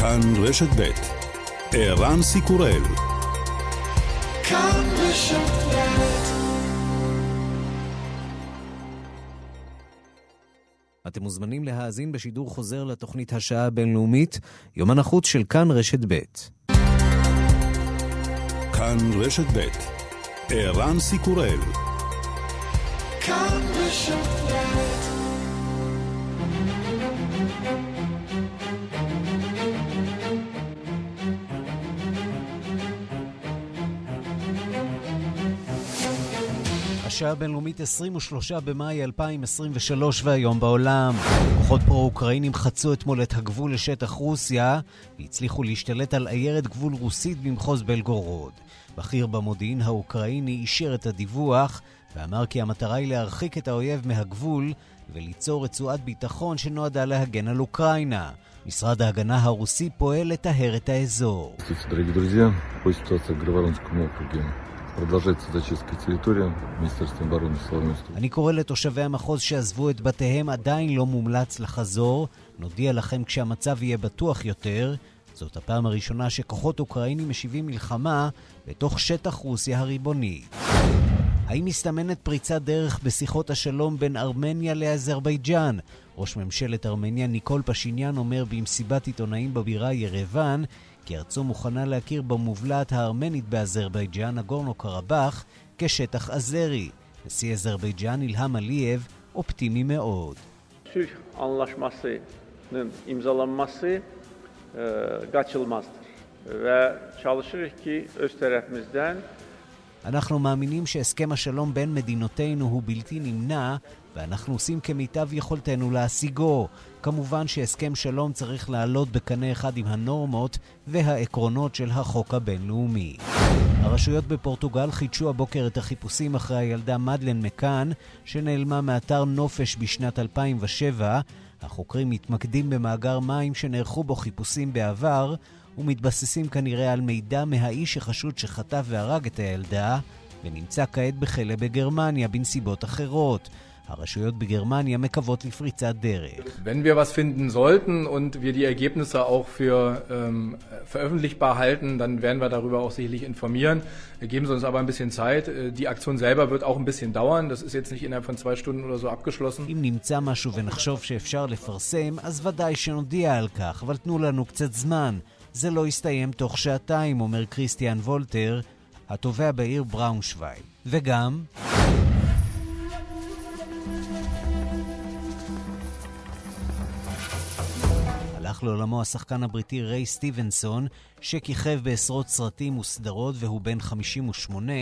כאן רשת ב' ערן סיקורל כאן רשת אתם מוזמנים להאזין בשידור חוזר לתוכנית השעה הבינלאומית, יומן החוץ של כאן רשת ב'. כאן רשת ב' ערן סיקורל כאן רשת השעה הבינלאומית 23 במאי 2023 והיום בעולם. כוחות פרו-אוקראינים חצו אתמול את הגבול לשטח רוסיה והצליחו להשתלט על עיירת גבול רוסית במחוז בלגורוד. בכיר במודיעין האוקראיני אישר את הדיווח ואמר כי המטרה היא להרחיק את האויב מהגבול וליצור רצועת ביטחון שנועדה להגן על אוקראינה. משרד ההגנה הרוסי פועל לטהר את האזור. אני קורא לתושבי המחוז שעזבו את בתיהם עדיין לא מומלץ לחזור. נודיע לכם כשהמצב יהיה בטוח יותר. זאת הפעם הראשונה שכוחות אוקראינים משיבים מלחמה בתוך שטח רוסיה הריבוני. האם מסתמנת פריצת דרך בשיחות השלום בין ארמניה לאזרבייג'אן? ראש ממשלת ארמניה ניקול פשיניאן אומר במסיבת עיתונאים בבירה ירוון כי ארצו מוכנה להכיר במובלעת הארמנית באזרבייג'אן, נגורנו קרבאח, כשטח אזרי. נשיא אזרבייג'אן אילהאם עלייב אופטימי מאוד. אנחנו מאמינים שהסכם השלום בין מדינותינו הוא בלתי נמנע, ואנחנו עושים כמיטב יכולתנו להשיגו. כמובן שהסכם שלום צריך לעלות בקנה אחד עם הנורמות והעקרונות של החוק הבינלאומי. הרשויות בפורטוגל חידשו הבוקר את החיפושים אחרי הילדה מדלן מקאן, שנעלמה מאתר נופש בשנת 2007. החוקרים מתמקדים במאגר מים שנערכו בו חיפושים בעבר, ומתבססים כנראה על מידע מהאיש שחשוד שחטף והרג את הילדה, ונמצא כעת בכלא בגרמניה בנסיבות אחרות. הרשויות בגרמניה מקוות לפריצת דרך. Wenn wir was finden sollten und wir die Ergebnisse auch für ähm, veröffentlichbar halten, dann werden wir darüber auch sicherlich informieren. Geben Sie uns aber ein bisschen Zeit. Die Aktion selber wird auch ein bisschen dauern. Das ist jetzt nicht innerhalb von zwei Stunden oder so abgeschlossen. אם נמצא משהו ונחשוב שאפשר לפרסם, אז ודאי שנודיע על כך, אבל תנו לנו קצת זמן. זה לא יסתיים תוך שעתיים, אומר כריסטיאן וולטר, התובע בעיר בראונשווייל. וגם... הלך לעולמו השחקן הבריטי ריי סטיבנסון, שכיכב בעשרות סרטים וסדרות והוא בן 58.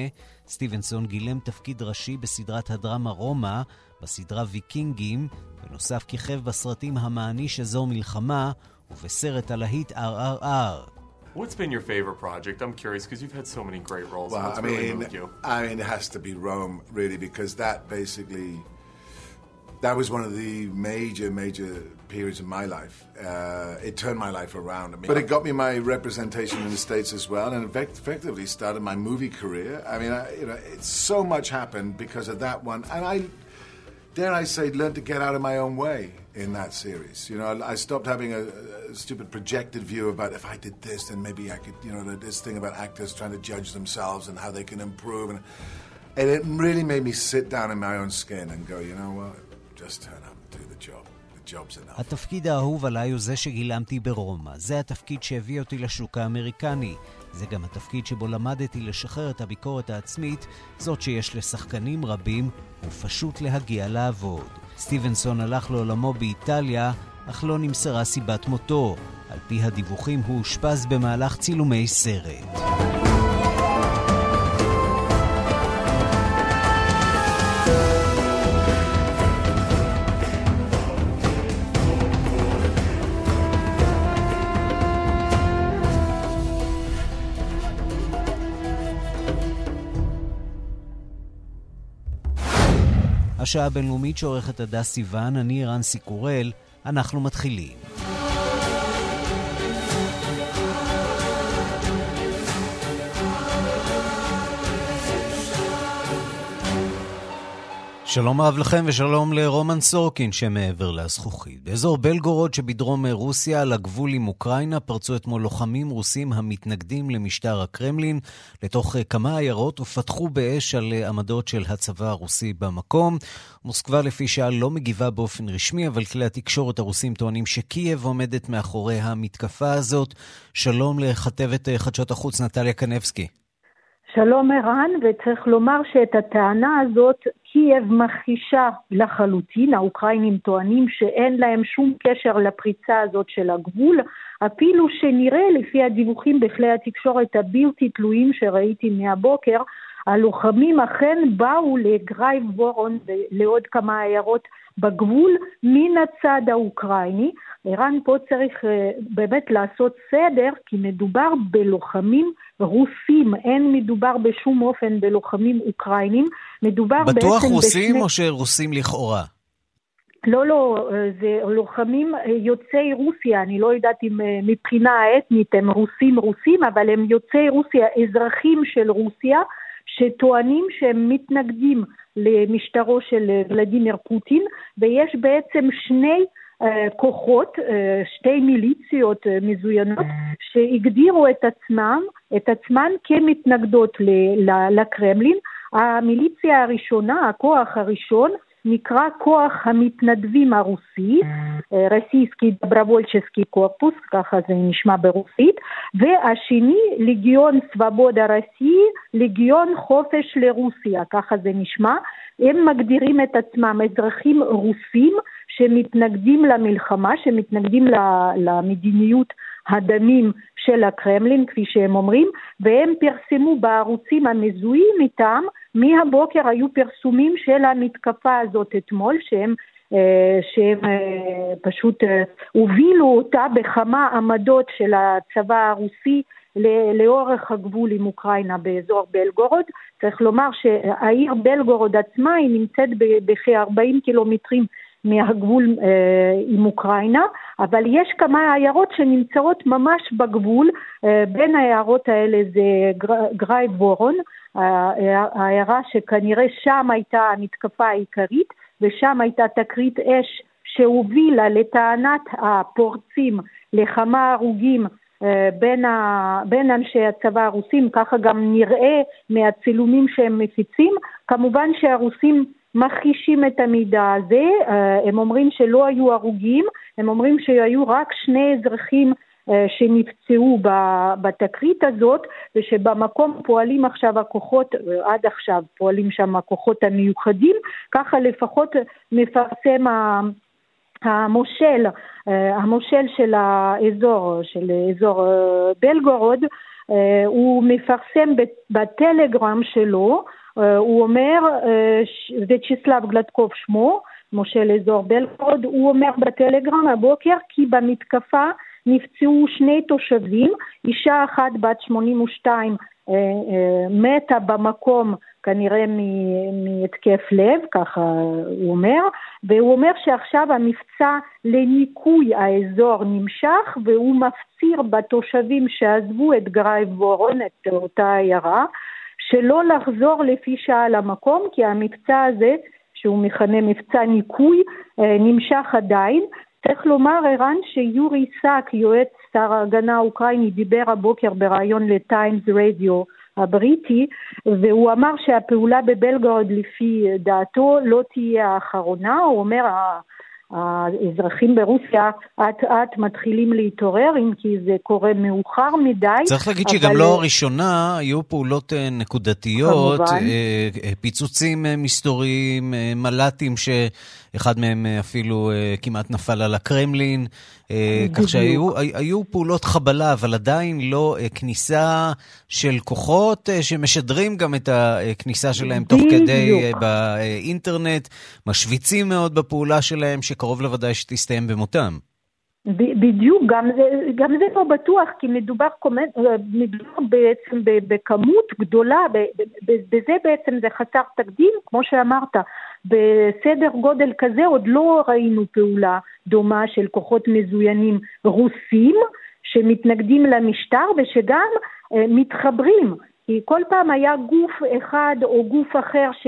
סטיבנסון גילם תפקיד ראשי בסדרת הדרמה רומא, בסדרה ויקינגים, בנוסף כיכב בסרטים המעניש אזור מלחמה ובסרט הלהיט RRR. What's been your favorite project? I'm curious because you've had so many great roles. Well, I mean, really? I mean, it has to be Rome, really, because that basically that was one of the major, major periods in my life. Uh, it turned my life around. I mean, but it got me my representation in the states as well, and effectively started my movie career. I mean, I, you know, it's so much happened because of that one, and I dare I say, learned to get out of my own way in that series. You know, I stopped having a, a, stupid projected view about if I did this, then maybe I could, you know, this thing about actors trying to judge themselves and how they can improve. And, and it really made me sit down in my own skin and go, you know what, just turn up and do the job. התפקיד האהוב עליי הוא זה שגילמתי ברומא. זה התפקיד שהביא אותי לשוק האמריקני. זה גם התפקיד שבו למדתי לשחרר את הביקורת העצמית, זאת שיש לשחקנים רבים, ופשוט להגיע לעבוד. סטיבנסון הלך לעולמו באיטליה, אך לא נמסרה סיבת מותו. על פי הדיווחים הוא אושפז במהלך צילומי סרט. השעה הבינלאומית שעורכת הדס סיוון, אני רנסי קורל, אנחנו מתחילים. שלום רב לכם ושלום לרומן סורקין שמעבר לזכוכית. באזור בלגורוד שבדרום רוסיה, על הגבול עם אוקראינה, פרצו אתמול לוחמים רוסים המתנגדים למשטר הקרמלין לתוך כמה עיירות ופתחו באש על עמדות של הצבא הרוסי במקום. מוסקבה לפי שעה לא מגיבה באופן רשמי, אבל כלי התקשורת הרוסים טוענים שקייב עומדת מאחורי המתקפה הזאת. שלום לכתבת חדשות החוץ נטליה קנבסקי. שלום ערן, וצריך לומר שאת הטענה הזאת קייב מכחישה לחלוטין, האוקראינים טוענים שאין להם שום קשר לפריצה הזאת של הגבול, אפילו שנראה לפי הדיווחים בכלי התקשורת הבלתי תלויים שראיתי מהבוקר, הלוחמים אכן באו לגרייב וורון ולעוד כמה עיירות בגבול מן הצד האוקראיני. ערן, פה צריך אה, באמת לעשות סדר, כי מדובר בלוחמים רוסים, אין מדובר בשום אופן בלוחמים אוקראינים, מדובר בעצם... בטוח רוסים בשני... או שרוסים לכאורה? לא, לא, אה, זה לוחמים אה, יוצאי רוסיה, אני לא יודעת אם מבחינה אתנית הם רוסים רוסים, אבל הם יוצאי רוסיה, אזרחים של רוסיה, שטוענים שהם מתנגדים למשטרו של ולדימיר פוטין, ויש בעצם שני uh, כוחות, uh, שתי מיליציות uh, מזוינות, שהגדירו את עצמם, את עצמן כמתנגדות לקרמלין. המיליציה הראשונה, הכוח הראשון, נקרא כוח המתנדבים הרוסי, רסיסקי דברבולצ'סקי קורפוס, ככה זה נשמע ברוסית, והשני, ליגיון סבבודה רוסי, ליגיון חופש לרוסיה, ככה זה נשמע. הם מגדירים את עצמם אזרחים רוסים שמתנגדים למלחמה, שמתנגדים למדיניות הדמים של הקרמלין, כפי שהם אומרים, והם פרסמו בערוצים המזוהים איתם, מהבוקר היו פרסומים של המתקפה הזאת אתמול, שהם אה, שהם אה, פשוט אה, הובילו אותה בכמה עמדות של הצבא הרוסי לאורך הגבול עם אוקראינה באזור בלגורוד. צריך לומר שהעיר בלגורוד עצמה היא נמצאת בכ-40 קילומטרים מהגבול אה, עם אוקראינה, אבל יש כמה עיירות שנמצאות ממש בגבול, אה, בין העיירות האלה זה גרייבורון, העיירה שכנראה שם הייתה המתקפה העיקרית, ושם הייתה תקרית אש שהובילה לטענת הפורצים לכמה הרוגים אה, בין, ה, בין אנשי הצבא הרוסים, ככה גם נראה מהצילומים שהם מפיצים. כמובן שהרוסים מכחישים את המידע הזה, אה, הם אומרים שלא היו הרוגים, הם אומרים שהיו רק שני אזרחים שנפצעו בתקרית הזאת ושבמקום פועלים עכשיו הכוחות, עד עכשיו פועלים שם הכוחות המיוחדים, ככה לפחות מפרסם המושל, אה, המושל של האזור, של אזור בלגורוד, הוא מפרסם בטלגרם שלו אה, הוא אומר, אה, וצ'יסלב גלדקוב שמו, מושל אזור בלגורוד, הוא אומר בטלגרם הבוקר כי במתקפה נפצעו שני תושבים, אישה אחת בת 82 אה, מתה במקום כנראה מהתקף לב, ככה הוא אומר, והוא אומר שעכשיו המבצע לניקוי האזור נמשך והוא מפציר בתושבים שעזבו את גרייבורון, את אותה עיירה, שלא לחזור לפי שעה למקום, כי המבצע הזה, שהוא מכנה מבצע ניקוי, אה, נמשך עדיין. צריך לומר, ערן, שיורי סאק, יועץ שר ההגנה האוקראיני, דיבר הבוקר בריאיון לטיימס רדיו הבריטי, והוא אמר שהפעולה בבלגרד לפי דעתו לא תהיה האחרונה, הוא אומר האזרחים ברוסיה אט אט מתחילים להתעורר, אם כי זה קורה מאוחר מדי. צריך להגיד אבל... שגם לא הראשונה, היו פעולות אה, נקודתיות, כמובן. אה, אה, פיצוצים מסתוריים, מל"טים ש... אחד מהם אה, אפילו אה, כמעט נפל על הקרמלין, אה, כך שהיו פעולות חבלה, אבל עדיין לא כניסה של כוחות שמשדרים גם את הכניסה שלהם תוך כדי באינטרנט, משוויצים מאוד בפעולה שלהם, שקרוב לוודאי שתסתיים במותם. בדיוק, גם זה, גם זה לא בטוח, כי מדובר, מדובר בעצם בכמות גדולה, בזה בעצם זה חסר תקדים, כמו שאמרת, בסדר גודל כזה עוד לא ראינו פעולה דומה של כוחות מזוינים רוסים שמתנגדים למשטר ושגם אה, מתחברים. כי כל פעם היה גוף אחד או גוף אחר ש,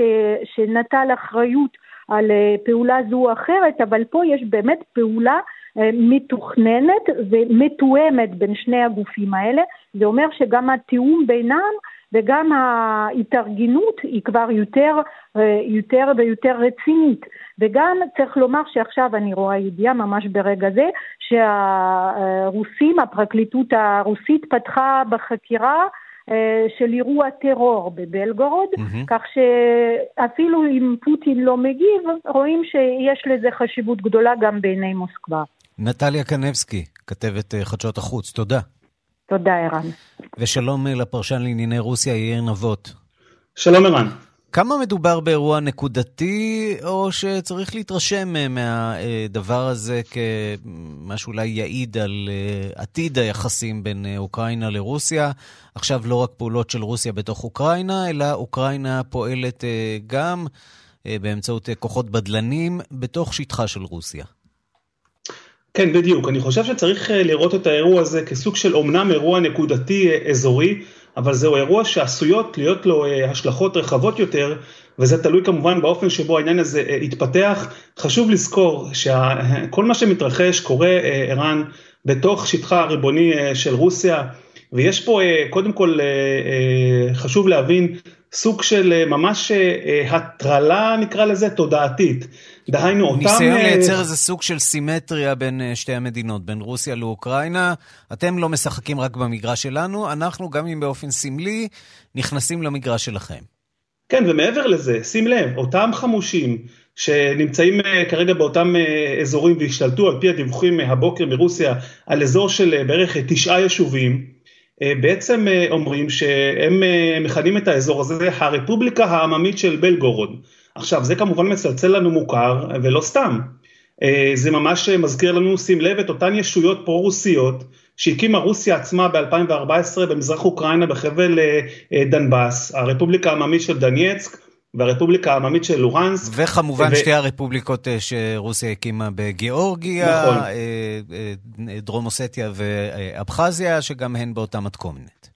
שנטל אחריות על פעולה זו או אחרת, אבל פה יש באמת פעולה מתוכננת ומתואמת בין שני הגופים האלה. זה אומר שגם התיאום בינם וגם ההתארגנות היא כבר יותר, יותר ויותר רצינית. וגם צריך לומר שעכשיו אני רואה ידיעה ממש ברגע זה שהרוסים, הפרקליטות הרוסית פתחה בחקירה של אירוע טרור בבלגורוד, mm-hmm. כך שאפילו אם פוטין לא מגיב, רואים שיש לזה חשיבות גדולה גם בעיני מוסקבה. נטליה קנבסקי, כתבת חדשות החוץ, תודה. תודה, ערן. ושלום לפרשן לענייני רוסיה, יאיר נבות. שלום, ערן. כמה מדובר באירוע נקודתי, או שצריך להתרשם מהדבר הזה כמה שאולי יעיד על עתיד היחסים בין אוקראינה לרוסיה? עכשיו לא רק פעולות של רוסיה בתוך אוקראינה, אלא אוקראינה פועלת גם באמצעות כוחות בדלנים בתוך שטחה של רוסיה. כן, בדיוק. אני חושב שצריך לראות את האירוע הזה כסוג של אומנם אירוע נקודתי אזורי, אבל זהו אירוע שעשויות להיות לו השלכות רחבות יותר, וזה תלוי כמובן באופן שבו העניין הזה יתפתח. חשוב לזכור שכל מה שמתרחש קורה, ערן, בתוך שטחה הריבוני של רוסיה, ויש פה קודם כל חשוב להבין סוג של ממש הטרלה נקרא לזה תודעתית. דהיינו אותם... ניסיון לייצר איזה סוג של סימטריה בין שתי המדינות, בין רוסיה לאוקראינה. אתם לא משחקים רק במגרש שלנו, אנחנו גם אם באופן סמלי נכנסים למגרש שלכם. כן, ומעבר לזה, שים לב, אותם חמושים שנמצאים כרגע באותם אזורים והשתלטו על פי הדיווחים הבוקר מרוסיה על אזור של בערך תשעה יישובים, בעצם אומרים שהם מכנים את האזור הזה הרפובליקה העממית של בלגורוד. עכשיו, זה כמובן מצלצל לנו מוכר, ולא סתם. זה ממש מזכיר לנו, שים לב, את אותן ישויות פרו-רוסיות שהקימה רוסיה עצמה ב-2014 במזרח אוקראינה בחבל דנבאס, הרפובליקה העממית של דנייצק והרפובליקה העממית של לורנסק. וכמובן ו... שתי הרפובליקות שרוסיה הקימה בגיאורגיה, נכון. דרום אוסטיה ואבחזיה, שגם הן באותה מתכונת.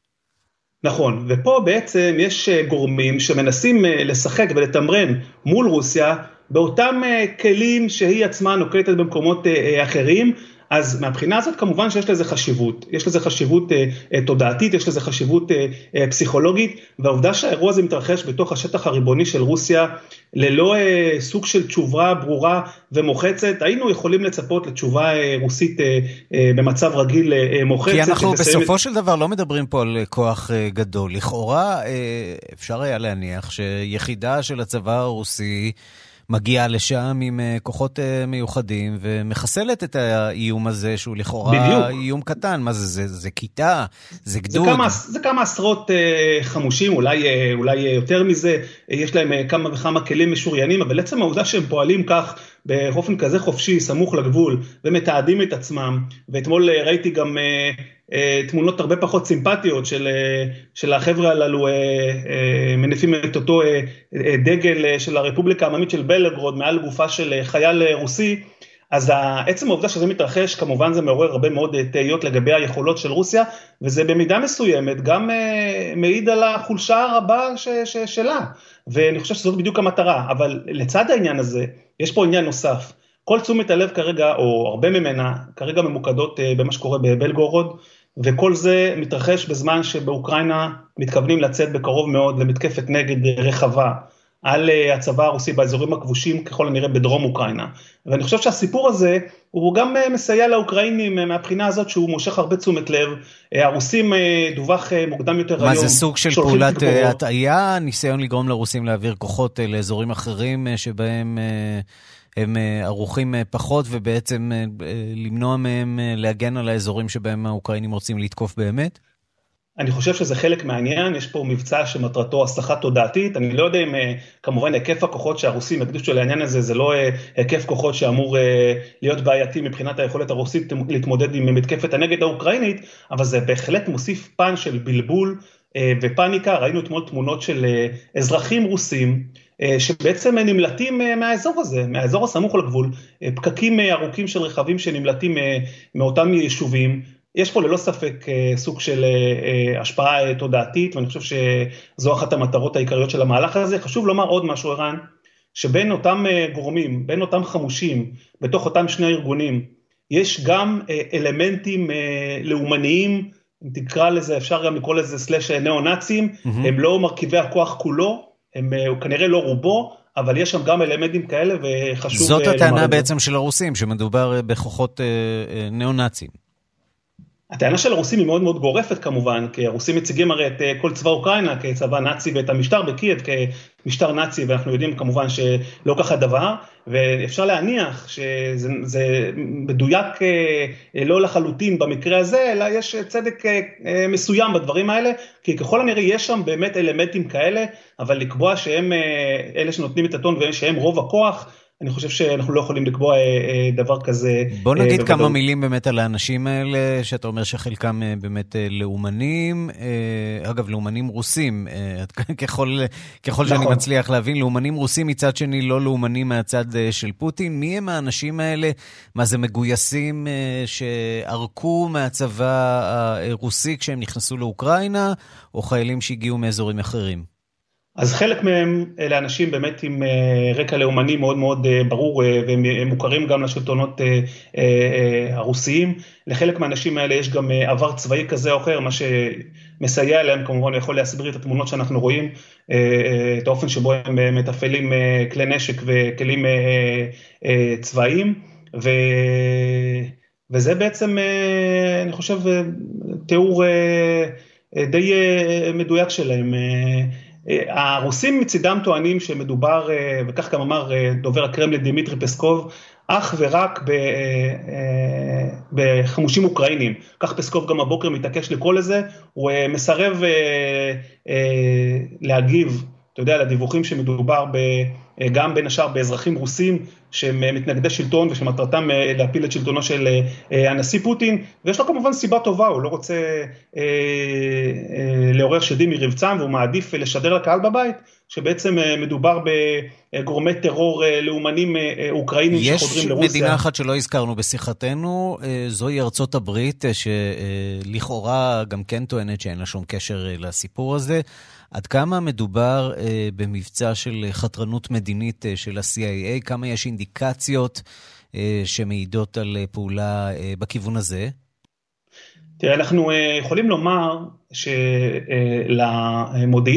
נכון, ופה בעצם יש גורמים שמנסים לשחק ולתמרן מול רוסיה באותם כלים שהיא עצמה נוקטת במקומות אחרים, אז מהבחינה הזאת כמובן שיש לזה חשיבות, יש לזה חשיבות אה, תודעתית, יש לזה חשיבות אה, אה, פסיכולוגית, והעובדה שהאירוע הזה מתרחש בתוך השטח הריבוני של רוסיה, ללא אה, סוג של תשובה ברורה ומוחצת, היינו יכולים לצפות לתשובה אה, רוסית אה, אה, במצב רגיל אה, מוחצת. כי אנחנו בסופו את... של דבר לא מדברים פה על כוח אה, גדול. לכאורה אה, אפשר היה להניח שיחידה של הצבא הרוסי, מגיעה לשם עם כוחות מיוחדים ומחסלת את האיום הזה, שהוא לכאורה בדיוק. איום קטן. מה זה, זה, זה כיתה? זה גדוד? זה כמה, זה כמה עשרות uh, חמושים, אולי, אולי יותר מזה, יש להם כמה וכמה כלים משוריינים, אבל עצם העובדה שהם פועלים כך באופן כזה חופשי, סמוך לגבול, ומתעדים את עצמם, ואתמול ראיתי גם... Uh, תמונות הרבה פחות סימפטיות של, של החבר'ה הללו מניפים את אותו דגל של הרפובליקה העממית של בלגרוד מעל גופה של חייל רוסי, אז עצם העובדה שזה מתרחש, כמובן זה מעורר הרבה מאוד תהיות לגבי היכולות של רוסיה, וזה במידה מסוימת גם מעיד על החולשה הרבה ש, ש, שלה, ואני חושב שזאת בדיוק המטרה, אבל לצד העניין הזה, יש פה עניין נוסף. כל תשומת הלב כרגע, או הרבה ממנה, כרגע ממוקדות במה שקורה בבלגורוד, וכל זה מתרחש בזמן שבאוקראינה מתכוונים לצאת בקרוב מאוד למתקפת נגד רחבה על הצבא הרוסי באזורים הכבושים ככל הנראה בדרום אוקראינה. ואני חושב שהסיפור הזה הוא גם מסייע לאוקראינים מהבחינה הזאת שהוא מושך הרבה תשומת לב. הרוסים דווח מוקדם יותר מה, היום. מה זה סוג של פעולת הטעיה? ניסיון לגרום לרוסים להעביר כוחות לאזורים אחרים שבהם... הם ערוכים פחות ובעצם למנוע מהם להגן על האזורים שבהם האוקראינים רוצים לתקוף באמת? אני חושב שזה חלק מהעניין, יש פה מבצע שמטרתו הסחה תודעתית, אני לא יודע אם כמובן היקף הכוחות שהרוסים יקדישו לעניין הזה, זה לא היקף כוחות שאמור להיות בעייתי מבחינת היכולת הרוסית להתמודד עם מתקפת הנגד האוקראינית, אבל זה בהחלט מוסיף פן של בלבול ופאניקה, ראינו אתמול תמונות של אזרחים רוסים, שבעצם נמלטים מהאזור הזה, מהאזור הסמוך לגבול, פקקים ארוכים של רכבים שנמלטים מאותם יישובים, יש פה ללא ספק סוג של השפעה תודעתית, ואני חושב שזו אחת המטרות העיקריות של המהלך הזה. חשוב לומר עוד משהו, ערן, שבין אותם גורמים, בין אותם חמושים, בתוך אותם שני ארגונים, יש גם אלמנטים לאומניים, אם תקרא לזה, אפשר גם לקרוא לזה סלאש ניאו-נאצים, mm-hmm. הם לא מרכיבי הכוח כולו, הם כנראה לא רובו, אבל יש שם גם אלמנטים כאלה וחשוב... זאת הטענה בעצם של הרוסים, שמדובר בכוחות ניאו-נאצים. הטענה של הרוסים היא מאוד מאוד גורפת כמובן, כי הרוסים מציגים הרי את כל צבא אוקראינה כצבא נאצי ואת המשטר בקייב כמשטר נאצי, ואנחנו יודעים כמובן שלא ככה דבר, ואפשר להניח שזה מדויק לא לחלוטין במקרה הזה, אלא יש צדק מסוים בדברים האלה, כי ככל הנראה יש שם באמת אלמנטים כאלה, אבל לקבוע שהם אלה שנותנים את הטון ושהם רוב הכוח, אני חושב שאנחנו לא יכולים לקבוע אה, אה, דבר כזה. בוא נגיד אה, כמה מילים באמת על האנשים האלה, שאתה אומר שחלקם באמת לאומנים, אגב, לאומנים רוסים, ככל, ככל נכון. שאני מצליח להבין, לאומנים רוסים מצד שני, לא לאומנים מהצד של פוטין. מי הם האנשים האלה? מה זה מגויסים שערקו מהצבא הרוסי כשהם נכנסו לאוקראינה, או חיילים שהגיעו מאזורים אחרים? אז חלק מהם אלה אנשים באמת עם אה, רקע לאומני מאוד מאוד אה, ברור אה, והם מוכרים גם לשלטונות הרוסיים. לחלק מהאנשים האלה יש גם עבר צבאי כזה או אחר, מה שמסייע להם כמובן יכול להסביר את התמונות שאנחנו רואים, את האופן שבו הם מתפעלים כלי נשק וכלים צבאיים. ו... וזה בעצם, אני חושב, תיאור די מדויק שלהם. הרוסים מצידם טוענים שמדובר, אה, וכך גם אמר אה, דובר הקרמלין דימיטרי פסקוב, אך ורק אה, בחמושים אוקראינים, כך פסקוב גם הבוקר מתעקש לקרוא לזה, הוא מסרב להגיב, אתה יודע, לדיווחים שמדובר ב... גם בין השאר באזרחים רוסים שהם מתנגדי שלטון ושמטרתם אה, להפיל את שלטונו של אה, אה, הנשיא פוטין, ויש לו כמובן סיבה טובה, הוא לא רוצה לעורר שדים מרבצם והוא מעדיף לשדר לקהל בבית שבעצם מדובר בגורמי טרור לאומנים אוקראינים שחודרים לרוסיה. יש מדינה אחת שלא הזכרנו בשיחתנו, זוהי ארצות הברית, שלכאורה גם כן טוענת שאין לה שום קשר לסיפור הזה. עד כמה מדובר אה, במבצע של חתרנות מדינית אה, של ה-CIA? כמה יש אינדיקציות אה, שמעידות על אה, פעולה אה, בכיוון הזה? תראה, אנחנו אה, יכולים לומר שלמודיעין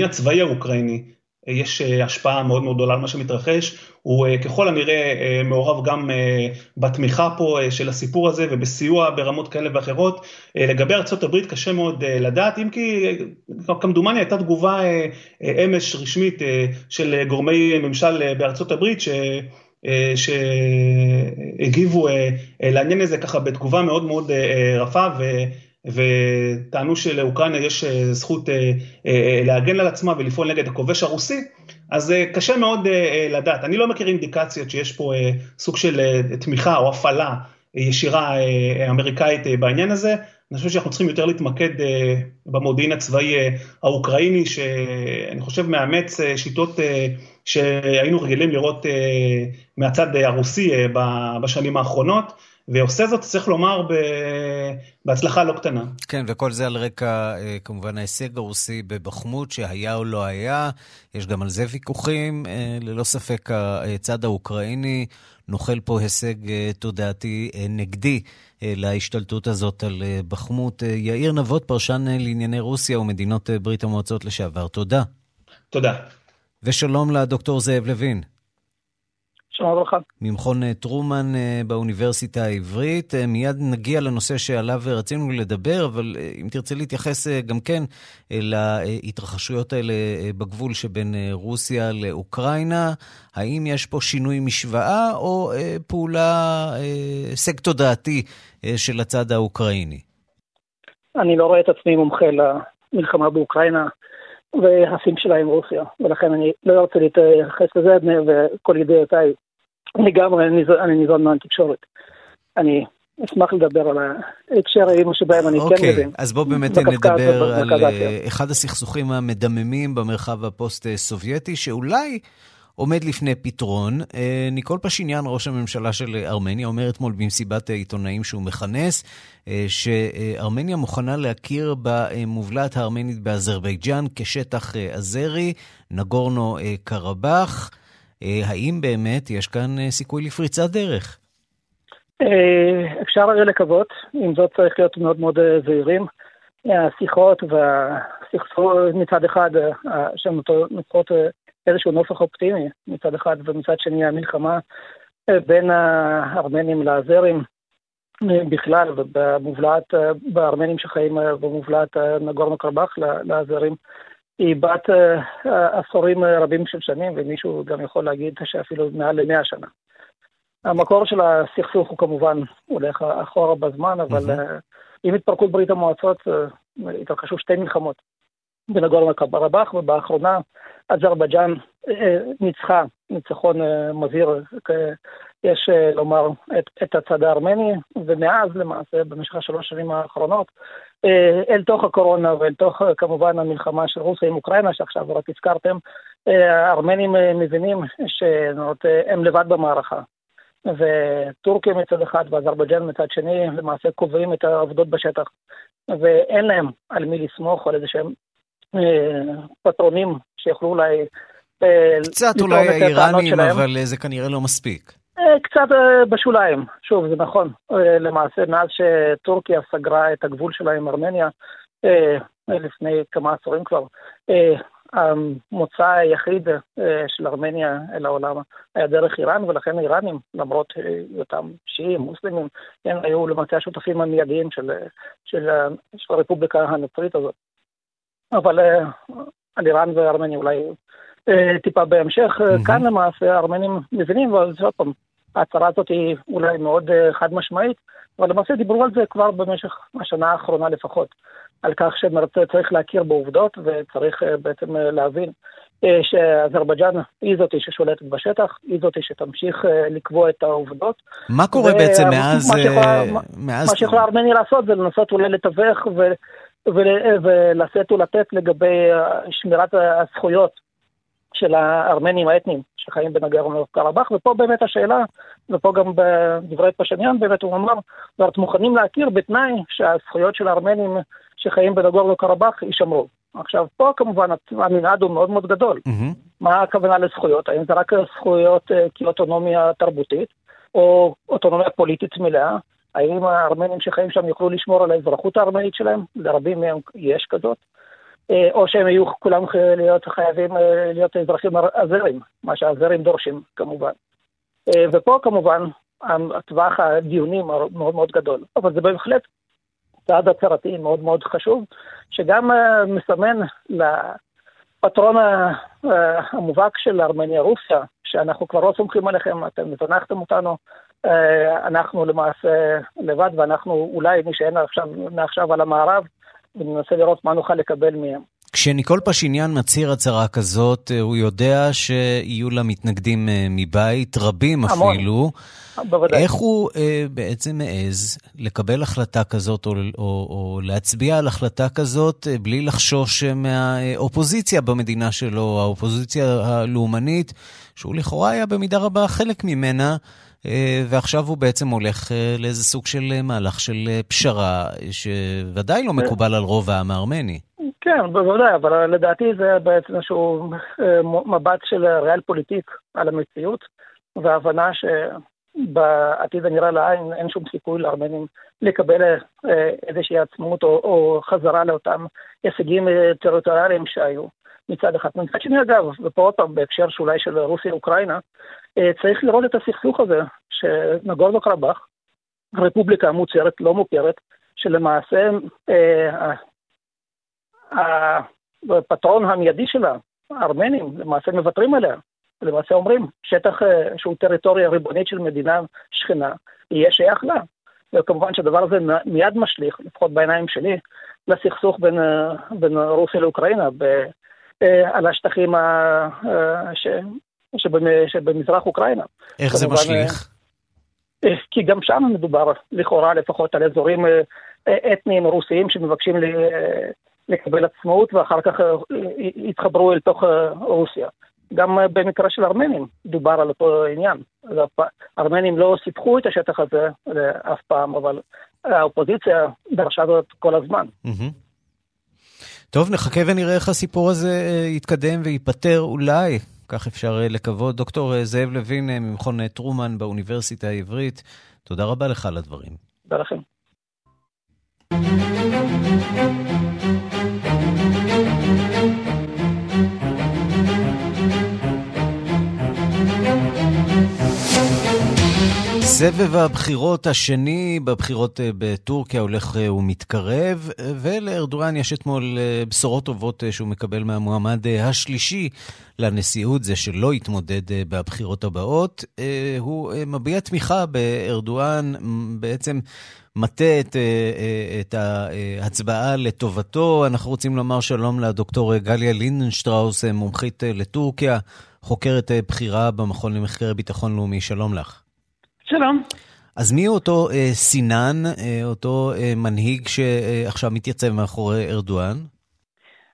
אה, הצבאי האוקראיני יש אה, השפעה מאוד מאוד גדולה על מה שמתרחש, הוא אה, ככל הנראה אה, מעורב גם בתמיכה פה של הסיפור הזה ובסיוע ברמות כאלה ואחרות. לגבי ארה"ב קשה מאוד לדעת, אם כי כמדומני הייתה תגובה אמש רשמית של גורמי ממשל הברית ש... שהגיבו לעניין הזה ככה בתגובה מאוד מאוד רפה וטענו שלאוקראינה יש אה, זכות אה, אה, להגן על עצמה ולפעול נגד הכובש הרוסי, אז קשה מאוד לדעת. אני לא מכיר אינדיקציות שיש פה סוג של תמיכה או הפעלה ישירה אמריקאית בעניין הזה. אני חושב שאנחנו צריכים יותר להתמקד במודיעין הצבאי האוקראיני, שאני חושב מאמץ שיטות שהיינו רגילים לראות מהצד הרוסי בשנים האחרונות. ועושה זאת, צריך לומר, ב... בהצלחה לא קטנה. כן, וכל זה על רקע, אה, כמובן, ההישג הרוסי בבחמות, שהיה או לא היה. יש גם על זה ויכוחים. אה, ללא ספק, הצד האוקראיני נוחל פה הישג אה, תודעתי נגדי להשתלטות הזאת על בחמות. יאיר נבות, פרשן לענייני רוסיה ומדינות ברית המועצות לשעבר. תודה. תודה. ושלום לדוקטור זאב לוין. שלום וברכה. ממכון אה, טרומן אה, באוניברסיטה העברית. אה, מיד נגיע לנושא שעליו רצינו לדבר, אבל אם תרצה להתייחס גם כן להתרחשויות האלה בגבול שבין רוסיה לאוקראינה, האם יש פה שינוי משוואה או פעולה, הישג תודעתי של הצד האוקראיני? אני לא רואה את עצמי מומחה למלחמה באוקראינה. והיחסים שלה עם רוסיה, ולכן אני לא רוצה להתייחס לזה, וכל ידיעותיי לגמרי אני ניזון מהתקשורת. אני אשמח לדבר על ההקשרים שבהם אני okay, כן אוקיי, מבין. אז בוא באמת נדבר על אה, אחד הסכסוכים המדממים במרחב הפוסט-סובייטי, שאולי עומד לפני פתרון. אה, ניקול פשיניאן, ראש הממשלה של ארמניה, אומר אתמול במסיבת עיתונאים שהוא מכנס, אה, שארמניה מוכנה להכיר במובלעת הארמנית באזרבייג'אן כשטח אזרי, נגורנו קרבאח. האם באמת יש כאן סיכוי לפריצת דרך? אפשר לקוות, עם זאת צריך להיות מאוד מאוד זהירים. השיחות והסכסוך מצד אחד, שנוצרות איזשהו נופח אופטימי מצד אחד, ומצד שני המלחמה בין הארמנים לאזרים בכלל, ובמובלעת, בארמנים שחיים במובלעת נגורנו קרבאח לאזרים, היא בת עשורים רבים של שנים, ומישהו גם יכול להגיד שאפילו מעל למאה שנה. המקור של הסכסוך הוא כמובן הולך אחורה בזמן, אבל עם התפרקות ברית המועצות התרחשו שתי מלחמות בנגורנו קרבאח, ובאחרונה אזרבייג'אן ניצחה ניצחון מזהיר, יש לומר, את, את הצד הארמני, ומאז למעשה, במשך השלוש שנים האחרונות, אל תוך הקורונה ואל תוך כמובן המלחמה של רוסיה עם אוקראינה, שעכשיו רק הזכרתם, הארמנים מבינים שהם לבד במערכה. וטורקיה מצד אחד ואזרבייג'ן מצד שני למעשה קובעים את העובדות בשטח ואין להם על מי לסמוך או על איזה שהם פטרונים שיוכלו אולי... קצת אולי האיראנים, אבל זה כנראה לא מספיק. קצת בשוליים, שוב, זה נכון. למעשה, מאז שטורקיה סגרה את הגבול שלה עם ארמניה, לפני כמה עשורים כבר, המוצא היחיד של ארמניה אל העולם היה דרך איראן, ולכן איראנים, למרות היותם שיעים, מוסלמים, הם היו למעשה השותפים המיידיים של, של, של הרפובליקה הנוצרית הזאת. אבל על איראן וארמניה אולי טיפה בהמשך. Mm-hmm. כאן למעשה הארמנים מבינים, ועוד פעם, ההצהרה הזאת היא אולי מאוד חד משמעית, אבל למעשה דיברו על זה כבר במשך השנה האחרונה לפחות, על כך שצריך להכיר בעובדות וצריך בעצם להבין שאזרבייג'אן היא זאתי ששולטת בשטח, היא זאתי שתמשיך לקבוע את העובדות. מה קורה בעצם מאז... מה שיכולה, מאז... לעשות זה לנסות אולי לתווך ו... ולשאת ולתת לגבי שמירת הזכויות של הארמנים האתניים שחיים בנגרנו קרבאח, ופה באמת השאלה, ופה גם בדברי פשניאן באמת הוא אמר, ואנחנו מוכנים להכיר בתנאי שהזכויות של הארמנים שחיים בנגורנו קרבאח יישמרו. עכשיו, פה כמובן המנעד הוא מאוד מאוד גדול. Mm-hmm. מה הכוונה לזכויות? האם זה רק זכויות כאוטונומיה תרבותית, או אוטונומיה פוליטית מלאה? האם הארמנים שחיים שם יוכלו לשמור על האזרחות הארמנית שלהם? לרבים מהם יש כזאת. או שהם יהיו כולם להיות חייבים להיות אזרחים אזרים, מה שהאזרים דורשים כמובן. ופה כמובן הטווח הדיונים מאוד מאוד גדול, אבל זה בהחלט צעד הצהרתי מאוד מאוד חשוב, שגם מסמן לפטרון המובהק של ארמניה רוסיה, שאנחנו כבר לא סומכים עליכם, אתם זנחתם אותנו, אנחנו למעשה לבד, ואנחנו אולי נשען עכשיו, מעכשיו על המערב, וננסה לראות מה נוכל לקבל מהם. כשניקול פשיניאן מצהיר הצהרה כזאת, הוא יודע שיהיו לה מתנגדים מבית, רבים המון. אפילו. בוודאי. איך הוא אה, בעצם מעז לקבל החלטה כזאת, או, או, או להצביע על החלטה כזאת, בלי לחשוש מהאופוזיציה במדינה שלו, האופוזיציה הלאומנית, שהוא לכאורה היה במידה רבה חלק ממנה, ועכשיו הוא בעצם הולך לאיזה סוג של מהלך של פשרה, שוודאי לא מקובל על רוב העם הארמני. כן, בוודאי, אבל לדעתי זה בעצם איזשהו מבט של ריאל פוליטיק על המציאות, והבנה שבעתיד הנראה לעין אין שום סיכוי לארמנים לקבל איזושהי עצמאות או, או חזרה לאותם הישגים טריטוריאליים שהיו. מצד אחד. מצד שני אגב, ופה עוד פעם בהקשר שאולי של רוסיה-אוקראינה, צריך לראות את הסכסוך הזה, שנגורנו קרבאח, רפובליקה מוצהרת, לא מוכרת, שלמעשה הפטרון המיידי שלה, הארמנים, למעשה מוותרים עליה. למעשה אומרים, שטח שהוא טריטוריה ריבונית של מדינה שכנה, יהיה שייך לה. וכמובן שהדבר הזה מיד משליך, לפחות בעיניים שלי, לסכסוך בין, בין רוסיה לאוקראינה, ב, על השטחים ש, שבמזרח אוקראינה. איך זה משליך? כי גם שם מדובר, לכאורה לפחות, על אזורים אתניים רוסיים שמבקשים לקבל עצמאות ואחר כך יתחברו אל תוך רוסיה. גם במקרה של ארמנים דובר על אותו עניין. הארמנים לא סיפחו את השטח הזה אף פעם, אבל האופוזיציה דרשה זאת כל הזמן. טוב, נחכה ונראה איך הסיפור הזה יתקדם וייפתר אולי כך אפשר לקוות. דוקטור זאב לוין ממכון טרומן באוניברסיטה העברית, תודה רבה לך על הדברים. תודה לכם. סבב הבחירות השני בבחירות אה, בטורקיה הולך אה, ומתקרב, ולארדואן יש אתמול אה, בשורות טובות שהוא מקבל מהמועמד השלישי לנשיאות, זה שלא יתמודד בבחירות הבאות. הוא מביע תמיכה בארדואן, בעצם מטה את, את ההצבעה לטובתו. אנחנו רוצים לומר שלום לדוקטור גליה לינדנשטראוס, מומחית לטורקיה, חוקרת בכירה במכון למחקר ביטחון לאומי. שלום לך. שלום. אז מי הוא אותו אה, סינן, אה, אותו אה, מנהיג שעכשיו מתייצב מאחורי ארדואן?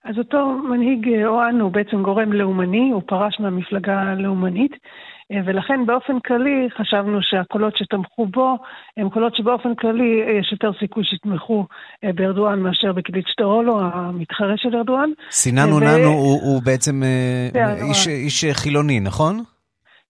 אז אותו מנהיג אה, אוהן הוא בעצם גורם לאומני, הוא פרש מהמפלגה הלאומנית, אה, ולכן באופן כללי חשבנו שהקולות שתמכו בו הם קולות שבאופן כללי אה, יש יותר סיכוי שיתמכו בארדואן מאשר בקליץ' שטרולו, המתחרה של ארדואן. סינן אוננו ו... הוא, הוא בעצם איש, איש חילוני, נכון?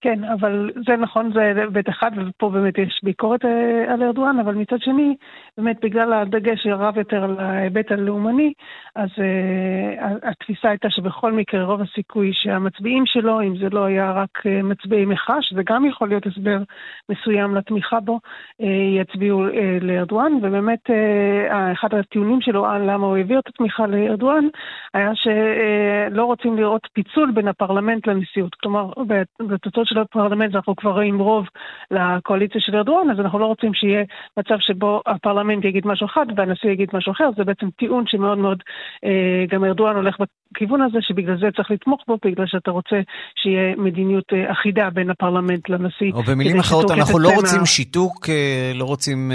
כן, אבל זה נכון, זה היבט אחד, ופה באמת יש ביקורת אה, על ארדואן, אבל מצד שני, באמת בגלל הדגש הרב יותר על ההיבט הלאומני, אז uh, התפיסה הייתה שבכל מקרה רוב הסיכוי שהמצביעים שלו, אם זה לא היה רק uh, מצביעי מחאה, שזה גם יכול להיות הסבר מסוים לתמיכה בו, uh, יצביעו uh, לארדואן, ובאמת uh, אחד הטיעונים שלו על למה הוא העביר את התמיכה לארדואן, היה שלא רוצים לראות פיצול בין הפרלמנט לנשיאות. כלומר, בתוצאות של הפרלמנט אנחנו כבר רואים רוב לקואליציה של ארדואן, אז אנחנו לא רוצים שיהיה מצב שבו הפרלמנט יגיד משהו אחד והנשיא יגיד משהו אחר, זה בעצם טיעון שמאוד מאוד, אה, גם ארדואן הולך בכיוון הזה, שבגלל זה צריך לתמוך בו, בגלל שאתה רוצה שיהיה מדיניות אה, אחידה בין הפרלמנט לנשיא. או במילים אחרות, אנחנו לא רוצים מה... שיתוק, אה, לא רוצים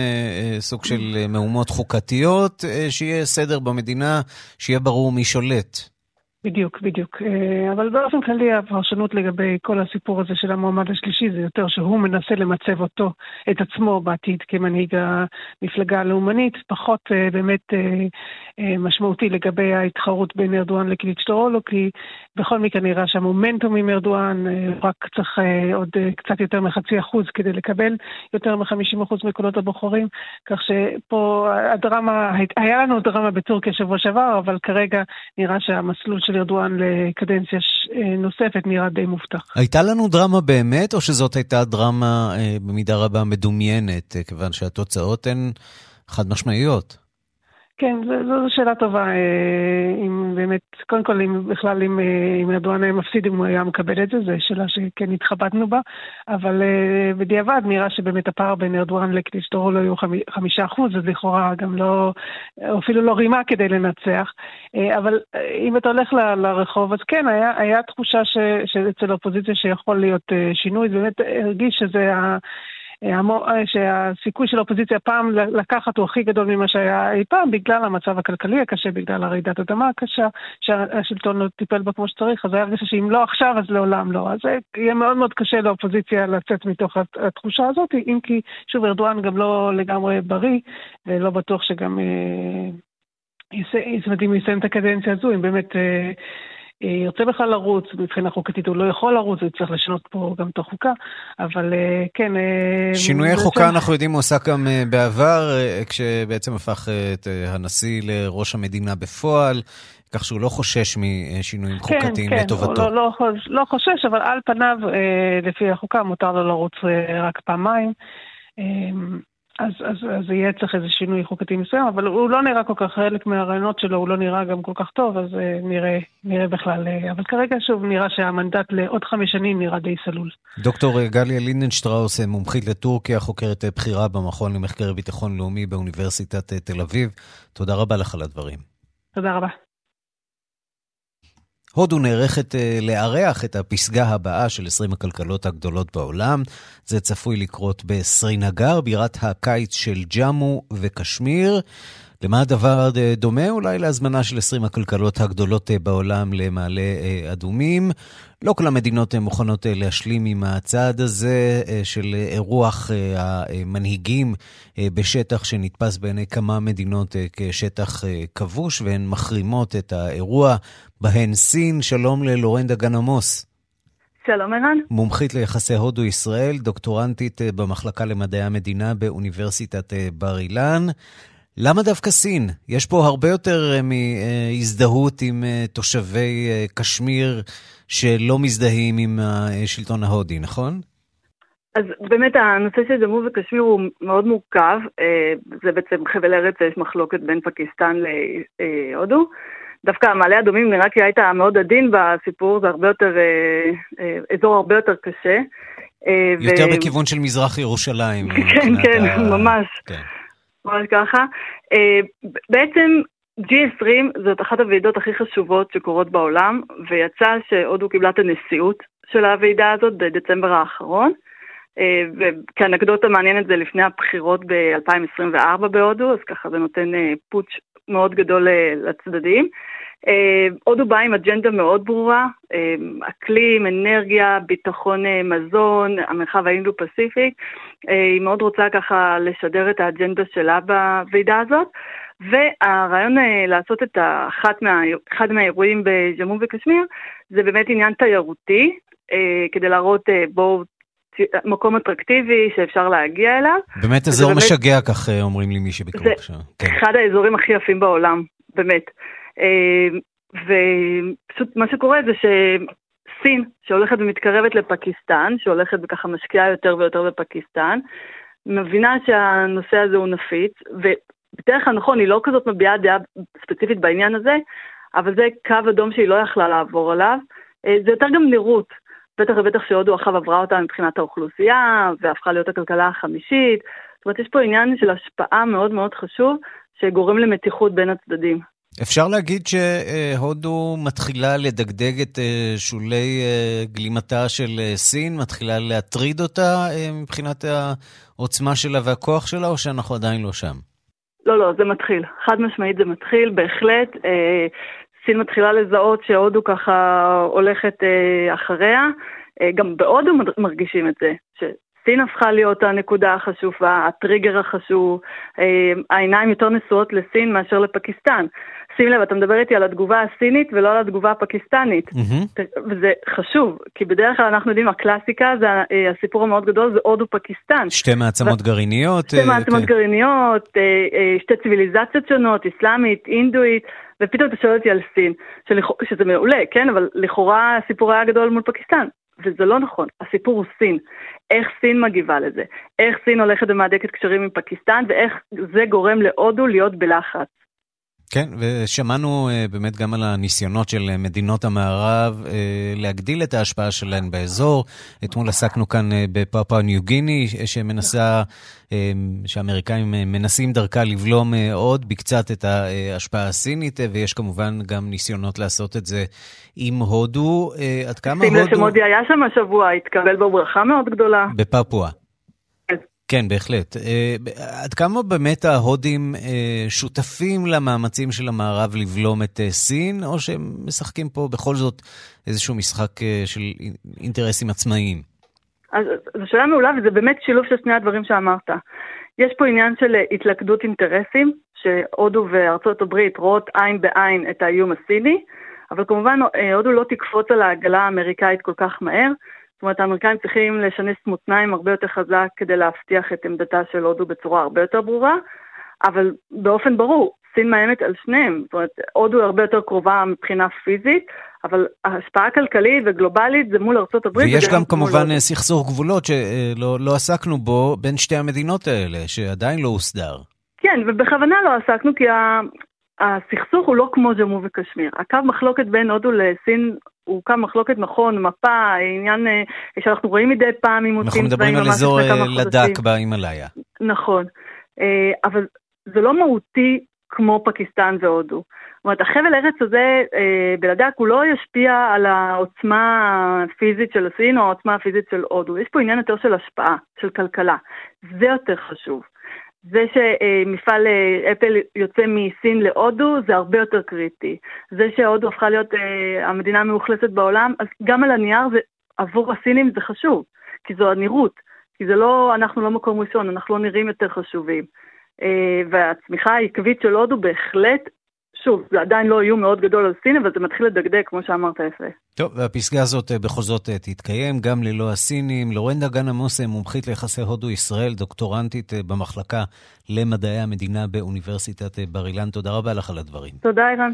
סוג של מהומות חוקתיות, שיהיה סדר במדינה, שיהיה ברור מי שולט. בדיוק, בדיוק. אה, אבל באופן כללי הפרשנות לגבי כל הסיפור הזה של המועמד השלישי זה יותר שהוא מנסה למצב אותו, את עצמו בעתיד כמנהיג המפלגה הלאומנית, פחות אה, באמת אה, משמעותי לגבי ההתחרות בין ארדואן לקליצ'טורולו, כי בכל מקרה נראה שהמומנטום עם ארדואן רק צריך עוד קצת יותר מחצי אחוז כדי לקבל יותר מ-50 אחוז מקולות הבוחרים, כך שפה הדרמה, היה לנו דרמה בטורקיה שבוע שעבר, אבל כרגע נראה שהמסלול של ארדואן לקדנציה אה, נוספת נראה די מובטח. הייתה לנו דרמה באמת, או שזאת הייתה דרמה אה, במידה רבה מדומיינת, אה, כיוון שהתוצאות הן חד משמעיות? כן, זו, זו שאלה טובה, אה, אם באמת, קודם כל, אם בכלל, אם, אה, אם ארדואן היה מפסיד, אם הוא היה מקבל את זה, זו שאלה שכן התחבטנו בה, אבל אה, בדיעבד נראה שבאמת הפער בין ארדואן לקליסטורו לא היו חמישה אחוז, אז לכאורה גם לא, אפילו לא רימה כדי לנצח, אבל אם אתה הולך ל, לרחוב, אז כן, היה, היה תחושה ש, שאצל האופוזיציה שיכול להיות שינוי, באמת הרגיש שזה ה... אה, אה, שהסיכוי של האופוזיציה פעם לקחת הוא הכי גדול ממה שהיה אי פעם, בגלל המצב הכלכלי הקשה, בגלל הרעידת אדמה הקשה, שהשלטון לא טיפל בה כמו שצריך, אז היה הרגשה שאם לא עכשיו, אז לעולם לא. אז יהיה מאוד מאוד קשה לאופוזיציה לצאת מתוך התחושה הזאת, אם כי, שוב, ארדואן גם לא לגמרי בריא, ולא בטוח שגם... אה, זאת אומרת, אם הוא יסיים את הקדנציה הזו, אם באמת... אה, ירצה בכלל לרוץ, מבחינה חוקתית הוא לא יכול לרוץ, הוא צריך לשנות פה גם את החוקה, אבל אה, כן... אה, שינויי חוקה שם... אנחנו יודעים הוא עשה גם בעבר, כשבעצם הפך את הנשיא לראש המדינה בפועל. כך שהוא לא חושש משינויים כן, חוקתיים כן, לטובתו. כן, כן, לא, לא, לא חושש, אבל על פניו, לפי החוקה, מותר לו לרוץ רק פעמיים. אז, אז, אז יהיה צריך איזה שינוי חוקתי מסוים, אבל הוא לא נראה כל כך, חלק מהרעיונות שלו הוא לא נראה גם כל כך טוב, אז uh, נראה, נראה בכלל. Uh, אבל כרגע שוב נראה שהמנדט לעוד חמש שנים נראה די סלול. דוקטור גליה לינדנשטראוס, מומחית לטורקיה, חוקרת בכירה במכון למחקר ביטחון לאומי באוניברסיטת תל אביב, תודה רבה לך על הדברים. תודה רבה. הודו נערכת אה, לארח את הפסגה הבאה של 20 הכלכלות הגדולות בעולם. זה צפוי לקרות בסרינגר, בירת הקיץ של ג'אמו וקשמיר. למה הדבר דומה? אולי להזמנה של 20 הכלכלות הגדולות אה, בעולם למעלה אה, אדומים. לא כל המדינות מוכנות להשלים עם הצעד הזה של אירוח המנהיגים בשטח שנתפס בעיני כמה מדינות כשטח כבוש, והן מחרימות את האירוע בהן סין. שלום ללורנדה גן עמוס. שלום ערן. מומחית ליחסי הודו-ישראל, דוקטורנטית אה, במחלקה למדעי המדינה באוניברסיטת אה, בר אילן. למה דווקא סין? יש פה הרבה יותר אה, מהזדהות עם תושבי קשמיר שלא מזדהים עם השלטון ההודי, נכון? אז באמת הנושא של ג'מור וקשמיר הוא מאוד מורכב. זה בעצם חבל ארץ, יש מחלוקת בין פקיסטן להודו. דווקא מעלה אדומים נראה כי היית מאוד עדין בסיפור, זה הרבה יותר, אה, אה, אזור הרבה יותר קשה. אה, יותר ו... בכיוון של מזרח ירושלים. כן, כן, ה... ממש. כן. ממש ככה. אה, בעצם G20 זאת אחת הוועידות הכי חשובות שקורות בעולם, ויצא שהודו קיבלה את הנשיאות של הוועידה הזאת בדצמבר האחרון. אה, וכאנקדוטה מעניינת זה לפני הבחירות ב-2024 בהודו, אז ככה זה נותן אה, פוטש מאוד גדול לצדדים. הודו באה עם אג'נדה מאוד ברורה, אקלים, אנרגיה, ביטחון מזון, המרחב האינדו-פסיפיק. היא מאוד רוצה ככה לשדר את האג'נדה שלה בוועידה הזאת. והרעיון לעשות את אחת מה, אחד מהאירועים בג'מום וקשמיר זה באמת עניין תיירותי, כדי להראות בואו מקום אטרקטיבי שאפשר להגיע אליו. באמת אזור באמת, משגע, כך אה, אומרים לי מי שביקרו עכשיו. זה כן. אחד האזורים הכי יפים בעולם, באמת. אה, ופשוט מה שקורה זה שסין, שהולכת ומתקרבת לפקיסטן, שהולכת וככה משקיעה יותר ויותר בפקיסטן, מבינה שהנושא הזה הוא נפיץ, ובדרך כלל נכון, היא לא כזאת מביעה דעה ספציפית בעניין הזה, אבל זה קו אדום שהיא לא יכלה לעבור עליו. אה, זה יותר גם נראות. בטח ובטח שהודו עכשיו עברה אותה מבחינת האוכלוסייה, והפכה להיות הכלכלה החמישית. זאת אומרת, יש פה עניין של השפעה מאוד מאוד חשוב, שגורם למתיחות בין הצדדים. אפשר להגיד שהודו מתחילה לדגדג את אה, שולי אה, גלימתה של אה, סין, מתחילה להטריד אותה מבחינת העוצמה שלה והכוח שלה, או שאנחנו עדיין לא שם? לא, לא, זה מתחיל. חד משמעית זה מתחיל, בהחלט. סין מתחילה לזהות שהודו ככה הולכת אחריה. גם בהודו מרגישים את זה, שסין הפכה להיות הנקודה החשובה, הטריגר החשוב, העיניים יותר נשואות לסין מאשר לפקיסטן. שים לב, אתה מדבר איתי על התגובה הסינית ולא על התגובה הפקיסטנית. Mm-hmm. וזה חשוב, כי בדרך כלל אנחנו יודעים, הקלאסיקה זה אה, הסיפור המאוד גדול, זה הודו-פקיסטן. שתי מעצמות ו... גרעיניות. שתי מעצמות כן. גרעיניות, שתי ציוויליזציות שונות, אסלאמית, אינדואית. ופתאום אתה שואל אותי על סין, שלכ... שזה מעולה, כן, אבל לכאורה הסיפור היה גדול מול פקיסטן, וזה לא נכון, הסיפור הוא סין. איך סין מגיבה לזה, איך סין הולכת ומהדקת קשרים עם פקיסטן, ואיך זה גורם להודו להיות בלחץ. כן, ושמענו uh, באמת גם על הניסיונות של uh, מדינות המערב uh, להגדיל את ההשפעה שלהן באזור. אתמול עסקנו כאן בפאפה ניו גיני, שמנסה, שהאמריקאים מנסים דרכה לבלום עוד בקצת את ההשפעה הסינית, ויש כמובן גם ניסיונות לעשות את זה עם הודו. עד כמה הודו... שים לב שמודי היה שם השבוע, התקבל בו ברכה מאוד גדולה. בפפואה. כן, בהחלט. אה, עד כמה באמת ההודים אה, שותפים למאמצים של המערב לבלום את אה, סין, או שהם משחקים פה בכל זאת איזשהו משחק של אינטרסים עצמאיים? אז זו שאלה מעולה, וזה באמת שילוב של שני הדברים שאמרת. יש פה עניין של התלכדות אינטרסים, שהודו וארצות הברית רואות עין בעין את האיום הסיני, אבל כמובן הודו לא תקפוץ על העגלה האמריקאית כל כך מהר. זאת אומרת, האמריקאים צריכים לשנס מותניים הרבה יותר חזק כדי להבטיח את עמדתה של הודו בצורה הרבה יותר ברורה, אבל באופן ברור, סין מאיימת על שניהם. זאת אומרת, הודו הרבה יותר קרובה מבחינה פיזית, אבל ההשפעה הכלכלית וגלובלית זה מול ארצות הברית. ויש גם כמובן הודו. סכסוך גבולות שלא לא עסקנו בו בין שתי המדינות האלה, שעדיין לא הוסדר. כן, ובכוונה לא עסקנו, כי הסכסוך הוא לא כמו ג'מו וקשמיר. הקו מחלוקת בין הודו לסין הוא קו מחלוקת נכון, מפה, עניין אה, שאנחנו רואים מדי פעם עימותים צבאיים. אנחנו מדברים על אזור אה, לדק בהימאליה. נכון, אה, אבל זה לא מהותי כמו פקיסטן והודו. זאת אומרת, החבל ארץ הזה בלדק הוא לא ישפיע על העוצמה הפיזית של הסין או העוצמה הפיזית של הודו. יש פה עניין יותר של השפעה, של כלכלה. זה יותר חשוב. זה שמפעל אה, אפל יוצא מסין להודו זה הרבה יותר קריטי. זה שהודו הפכה להיות אה, המדינה המאוכלסת בעולם, אז גם על הנייר זה, עבור הסינים זה חשוב, כי זו הנראות, כי זה לא, אנחנו לא מקום ראשון, אנחנו לא נראים יותר חשובים. אה, והצמיחה העקבית של הודו בהחלט שוב, זה עדיין לא איום מאוד גדול על סין, אבל זה מתחיל לדגדג, כמו שאמרת יפה. טוב, והפסגה הזאת אה, בכל זאת אה, תתקיים, גם ללא הסינים. לורנדה גן עמוס, מומחית ליחסי הודו-ישראל, דוקטורנטית במחלקה למדעי המדינה באוניברסיטת בר אילן. תודה רבה לך על הדברים. תודה, אירן.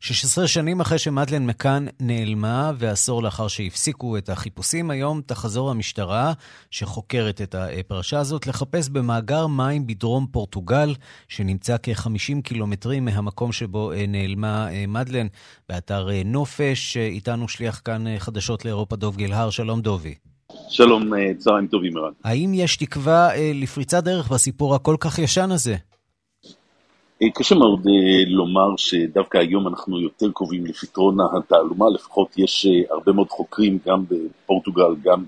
16 שנים אחרי שמדלן מקאן נעלמה, ועשור לאחר שהפסיקו את החיפושים, היום תחזור המשטרה, שחוקרת את הפרשה הזאת, לחפש במאגר מים בדרום פורטוגל, שנמצא כ-50 קילומטרים מהמקום שבו אה, נעלמה אה, מדלן, באתר אה, נופש. איתנו שליח כאן חדשות לאירופה, דוב גלהר. שלום דובי. שלום, צהריים טובים, ערן. האם יש תקווה לפריצת דרך בסיפור הכל כך ישן הזה? אה, קשה מאוד אה, לומר שדווקא היום אנחנו יותר קרובים לפתרון התעלומה, לפחות יש אה, הרבה מאוד חוקרים גם בפורטוגל, גם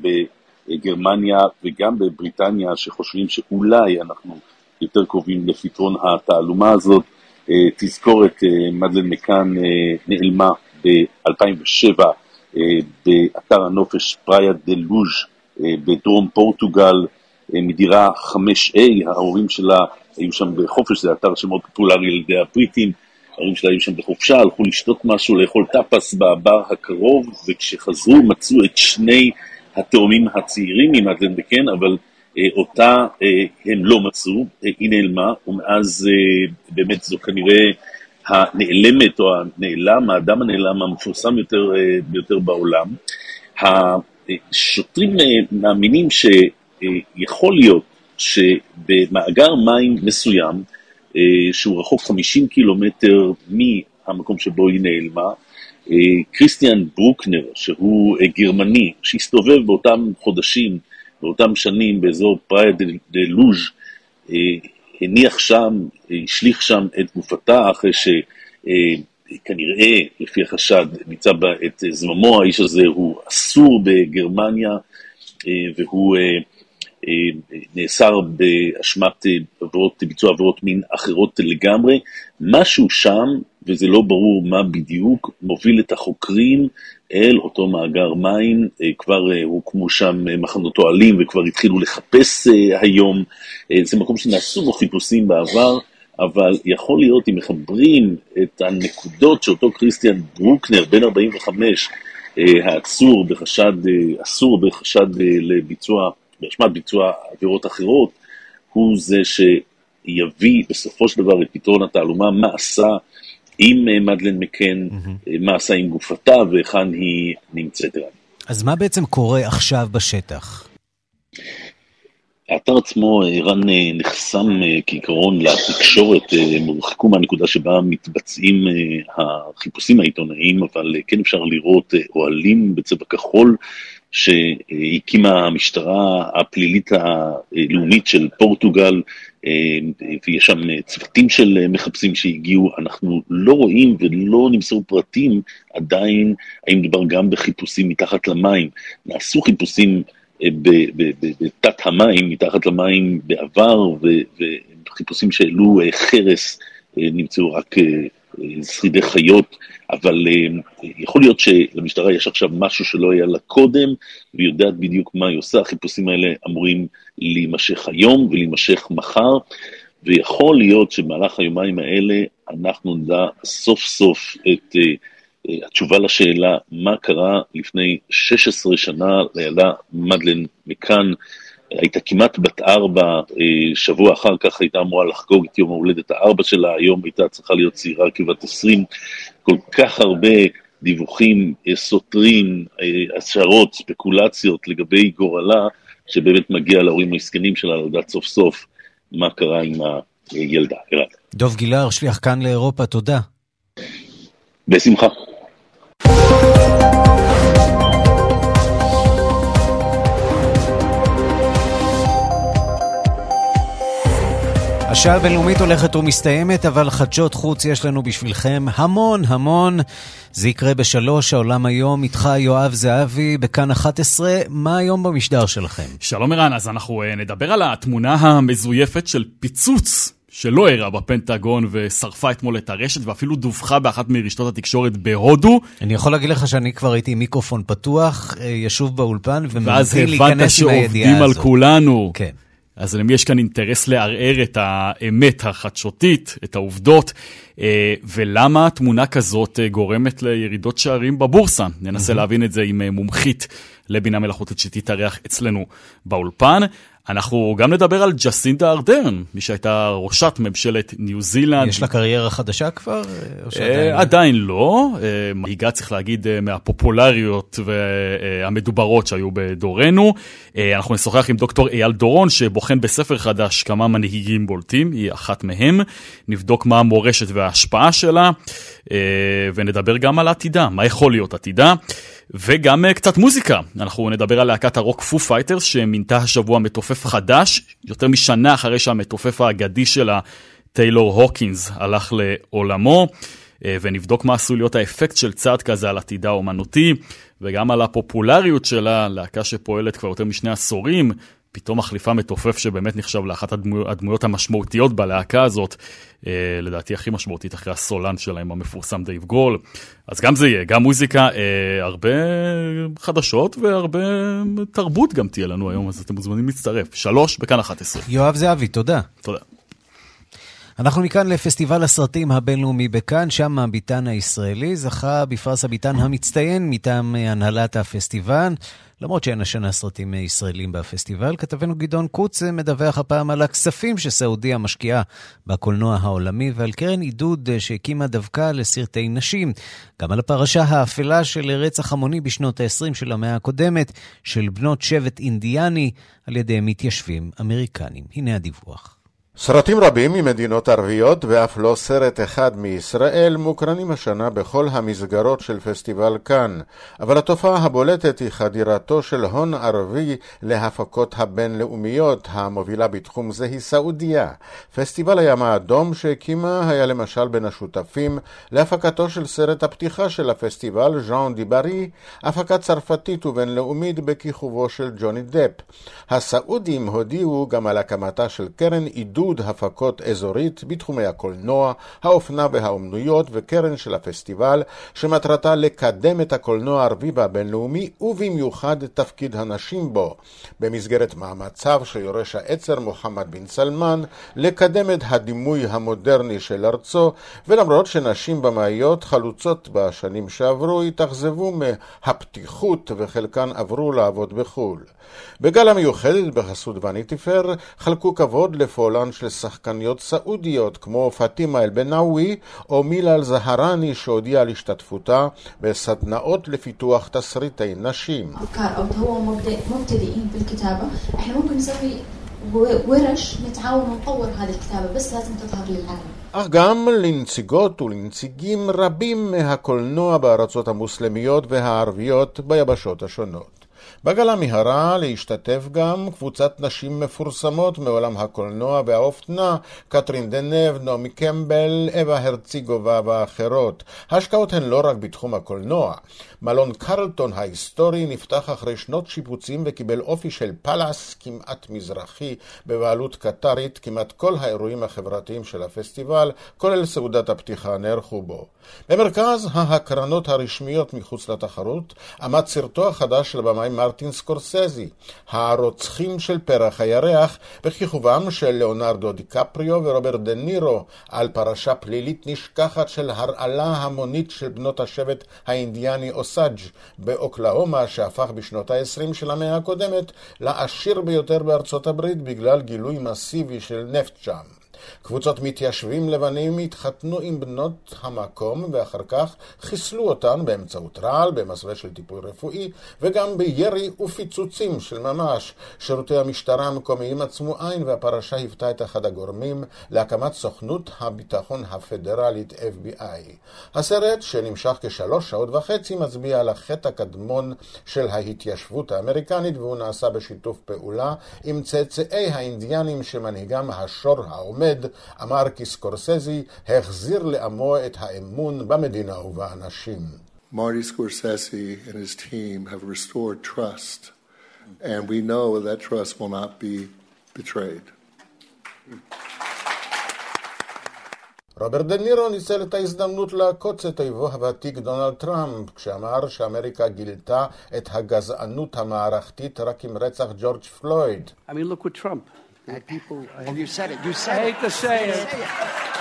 בגרמניה וגם בבריטניה שחושבים שאולי אנחנו יותר קרובים לפתרון התעלומה הזאת. תזכורת, מדלן מקאן נעלמה ב-2007 באתר הנופש פראיה דה לוז' בדרום פורטוגל מדירה 5A, ההורים שלה היו שם בחופש, זה אתר שמאוד פופולרי על ידי הבריטים, ההורים שלה היו שם בחופשה, הלכו לשתות משהו, לאכול טאפס בבר הקרוב, וכשחזרו מצאו את שני התאומים הצעירים ממדלן בקן, אבל אה, אותה אה, הם לא מצאו, אה, היא נעלמה, ומאז אה, באמת זו כנראה הנעלמת או הנעלם, האדם הנעלם המפורסם יותר, אה, ביותר בעולם. השוטרים אה, מאמינים שיכול להיות שבמאגר מים מסוים, אה, שהוא רחוק 50 קילומטר מהמקום שבו היא נעלמה, אה, כריסטיאן ברוקנר, שהוא אה, גרמני, שהסתובב באותם חודשים, באותם שנים באזור פראיה דה לוז', הניח שם, השליך שם את גופתה אחרי שכנראה, לפי החשד, ניצב בה את זממו, האיש הזה הוא אסור בגרמניה, והוא אה, נאסר באשמת אה, עבירות, ביצוע עבירות מין אחרות לגמרי. משהו שם, וזה לא ברור מה בדיוק, מוביל את החוקרים אל אותו מאגר מים, אה, כבר הוקמו שם מחנות אוהלים וכבר התחילו לחפש היום. זה מקום שנעשו בו חיפושים בעבר, אבל יכול להיות אם מחברים את הנקודות שאותו כריסטיאן ברוקנר, בן 45, העצור בחשד, אסור בחשד לביצוע באשמת ביצוע עבירות אחרות, הוא זה שיביא בסופו של דבר את פתרון התעלומה, מה עשה עם אה, מדלן מקן, mm-hmm. מה עשה עם גופתה והיכן היא נמצאת. אז מה בעצם קורה עכשיו בשטח? האתר עצמו, ערן נחסם כעיקרון לתקשורת, הם הורחקו מהנקודה שבה מתבצעים החיפושים העיתונאיים, אבל כן אפשר לראות אוהלים בצבע כחול שהקימה המשטרה הפלילית הלאומית של פורטוגל, ויש שם צוותים של מחפשים שהגיעו, אנחנו לא רואים ולא נמסרו פרטים עדיין האם מדובר גם בחיפושים מתחת למים. נעשו חיפושים אה, בתת המים, מתחת למים בעבר, וחיפושים שהעלו אה, חרס, אה, נמצאו רק שרידי חיות, אבל אה, יכול להיות שלמשטרה יש עכשיו משהו שלא היה לה קודם, והיא יודעת בדיוק מה היא עושה, החיפושים האלה אמורים להימשך היום ולהימשך מחר, ויכול להיות שבמהלך היומיים האלה אנחנו נדע סוף סוף את uh, uh, התשובה לשאלה מה קרה לפני 16 שנה לילדה מדלן מכאן, הייתה כמעט בת ארבע, אה, שבוע אחר כך הייתה אמורה לחגוג את יום ההולדת הארבע שלה, היום הייתה צריכה להיות צעירה כבת עשרים. כל כך הרבה דיווחים אה, סותרים, אה, השערות, ספקולציות לגבי גורלה, שבאמת מגיע להורים המסכנים שלה לדעת סוף סוף מה קרה עם הילדה. דוב גילהר, שליח כאן לאירופה, תודה. בשמחה. השעה הבינלאומית הולכת ומסתיימת, אבל חדשות חוץ יש לנו בשבילכם המון המון. זה יקרה בשלוש, העולם היום, איתך יואב זהבי, בכאן 11. מה היום במשדר שלכם? שלום ערן, אז אנחנו uh, נדבר על התמונה המזויפת של פיצוץ שלא אירע בפנטגון ושרפה אתמול את הרשת ואפילו דווחה באחת מרשתות התקשורת בהודו. אני יכול להגיד לך שאני כבר הייתי עם מיקרופון פתוח, אה, ישוב באולפן, ומתחיל להיכנס עם הידיעה הזאת. ואז הבנת שעובדים על כולנו. כן. אז למי יש כאן אינטרס לערער את האמת החדשותית, את העובדות, אה, ולמה תמונה כזאת אה, גורמת לירידות שערים בבורסה? ננסה להבין את זה עם אה, מומחית לבינה מלאכותית שתתארח אצלנו באולפן. אנחנו גם נדבר על ג'סינדה ארדרן, מי שהייתה ראשת ממשלת ניו זילנד. יש לה קריירה חדשה כבר? אה, עדיין לא. מנהיגה, אה, צריך להגיד, אה, מהפופולריות והמדוברות שהיו בדורנו. אנחנו נשוחח עם דוקטור אייל דורון, שבוחן בספר חדש כמה מנהיגים בולטים, היא אחת מהם. נבדוק מה המורשת וההשפעה שלה, ונדבר גם על עתידה, מה יכול להיות עתידה. וגם אה, קצת מוזיקה. אנחנו נדבר על להקת הרוק פו פייטרס שמינתה השבוע מתופף חדש, יותר משנה אחרי שהמתופף האגדי שלה, טיילור הוקינס, הלך לעולמו. אה, ונבדוק מה עשוי להיות האפקט של צעד כזה על עתידה האומנותי, וגם על הפופולריות שלה, להקה שפועלת כבר יותר משני עשורים, פתאום מחליפה מתופף שבאמת נחשב לאחת הדמו, הדמויות המשמעותיות בלהקה הזאת, אה, לדעתי הכי משמעותית אחרי הסולן שלהם המפורסם דייב גרול. אז גם זה יהיה, גם מוזיקה, אה, הרבה חדשות והרבה תרבות גם תהיה לנו היום, אז אתם מוזמנים להצטרף. שלוש בכאן 11. יואב זהבי, תודה. תודה. אנחנו מכאן לפסטיבל הסרטים הבינלאומי בכאן, שם הביתן הישראלי זכה בפרס הביתן המצטיין מטעם הנהלת הפסטיבל. למרות שאין השנה סרטים ישראלים בפסטיבל, כתבנו גדעון קוץ מדווח הפעם על הכספים שסעודיה משקיעה בקולנוע העולמי ועל קרן עידוד שהקימה דווקא לסרטי נשים. גם על הפרשה האפלה של רצח המוני בשנות ה-20 של המאה הקודמת, של בנות שבט אינדיאני על ידי מתיישבים אמריקנים. הנה הדיווח. סרטים רבים ממדינות ערביות ואף לא סרט אחד מישראל מוקרנים השנה בכל המסגרות של פסטיבל כאן, אבל התופעה הבולטת היא חדירתו של הון ערבי להפקות הבינלאומיות, המובילה בתחום זה היא סעודיה. פסטיבל הים האדום שהקימה היה למשל בין השותפים להפקתו של סרט הפתיחה של הפסטיבל, ז'אן דיברי, הפקה צרפתית ובינלאומית בכיכובו של ג'וני דפ. הסעודים הודיעו גם על הקמתה של קרן עידוד עידוד הפקות אזורית בתחומי הקולנוע, האופנה והאומנויות וקרן של הפסטיבל, שמטרתה לקדם את הקולנוע הערבי והבינלאומי, ובמיוחד תפקיד הנשים בו, במסגרת מאמציו של יורש העצר מוחמד בן סלמן, לקדם את הדימוי המודרני של ארצו, ולמרות שנשים במאיות חלוצות בשנים שעברו, התאכזבו מהפתיחות וחלקן עברו לעבוד בחו"ל. בגל המיוחדת בחסות וניטי פר חלקו כבוד לפועלן של שחקניות סעודיות כמו פאטימה אל-בנאווי או מילה אל-זהרני שהודיעה על השתתפותה בסדנאות לפיתוח תסריטי נשים. אך גם לנציגות ולנציגים רבים מהקולנוע בארצות המוסלמיות והערביות ביבשות השונות. בגלה מיהרה להשתתף גם קבוצת נשים מפורסמות מעולם הקולנוע והאופנה, קטרין דנב, נעמי קמבל, אווה הרציגובה ואחרות. ההשקעות הן לא רק בתחום הקולנוע. מלון קרלטון ההיסטורי נפתח אחרי שנות שיפוצים וקיבל אופי של פלאס כמעט מזרחי בבעלות קטרית. כמעט כל האירועים החברתיים של הפסטיבל, כולל סעודת הפתיחה, נערכו בו. במרכז ההקרנות הרשמיות מחוץ לתחרות עמד סרטו החדש של הבמאי מרטין סקורסזי, הרוצחים של פרח הירח, בכיכובם של ליאונרדו דיקפריו ורוברט דה נירו, על פרשה פלילית נשכחת של הרעלה המונית של בנות השבט האינדיאני אוסאג' באוקלהומה, שהפך בשנות ה-20 של המאה הקודמת לעשיר ביותר בארצות הברית בגלל גילוי מסיבי של נפט שם. קבוצות מתיישבים לבנים התחתנו עם בנות המקום ואחר כך חיסלו אותן באמצעות רעל, במסווה של טיפול רפואי וגם בירי ופיצוצים של ממש. שירותי המשטרה המקומיים עצמו עין והפרשה היוותה את אחד הגורמים להקמת סוכנות הביטחון הפדרלית FBI. הסרט, שנמשך כשלוש שעות וחצי, מצביע על החטא הקדמון של ההתיישבות האמריקנית והוא נעשה בשיתוף פעולה עם צאצאי האינדיאנים שמנהיגם השור העומד עומד, אמר כי סקורסזי החזיר לעמו את האמון במדינה ובאנשים. Marty Scorsese and his team have restored trust, and we know that trust will not be betrayed. רוברט דה נירו ניצל את ההזדמנות לעקוץ את אויבו הוותיק דונלד טראמפ, כשאמר שאמריקה גילתה את הגזענות המערכתית רק עם רצח ג'ורג' פלויד. I mean, look what Trump people, oh, you said it. You said I hate to say it. Say it.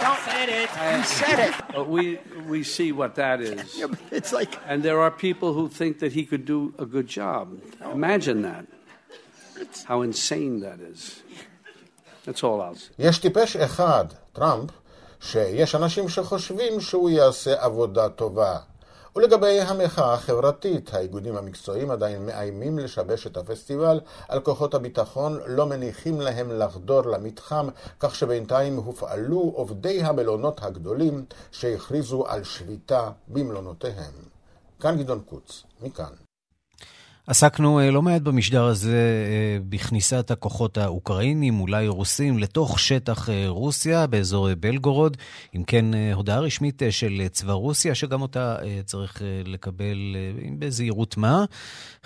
Don't said it. You said it. But we we see what that is. Yeah, it's like, And there are people who think that he could do a good job. Imagine that. How insane that is. That's all I'll say. יש טיפש אחד, טראמפ, שיש אנשים שחושבים שהוא יעשה עבודה טובה. ולגבי המחאה החברתית, האיגודים המקצועיים עדיין מאיימים לשבש את הפסטיבל, על כוחות הביטחון לא מניחים להם לחדור למתחם, כך שבינתיים הופעלו עובדי המלונות הגדולים שהכריזו על שביתה במלונותיהם. כאן גדעון קוץ, מכאן. עסקנו אה, לא מעט במשדר הזה אה, בכניסת הכוחות האוקראינים, אולי רוסים, לתוך שטח אה, רוסיה באזור בלגורוד. אם כן, הודעה רשמית של צבא רוסיה, שגם אותה צריך לקבל בזהירות מה.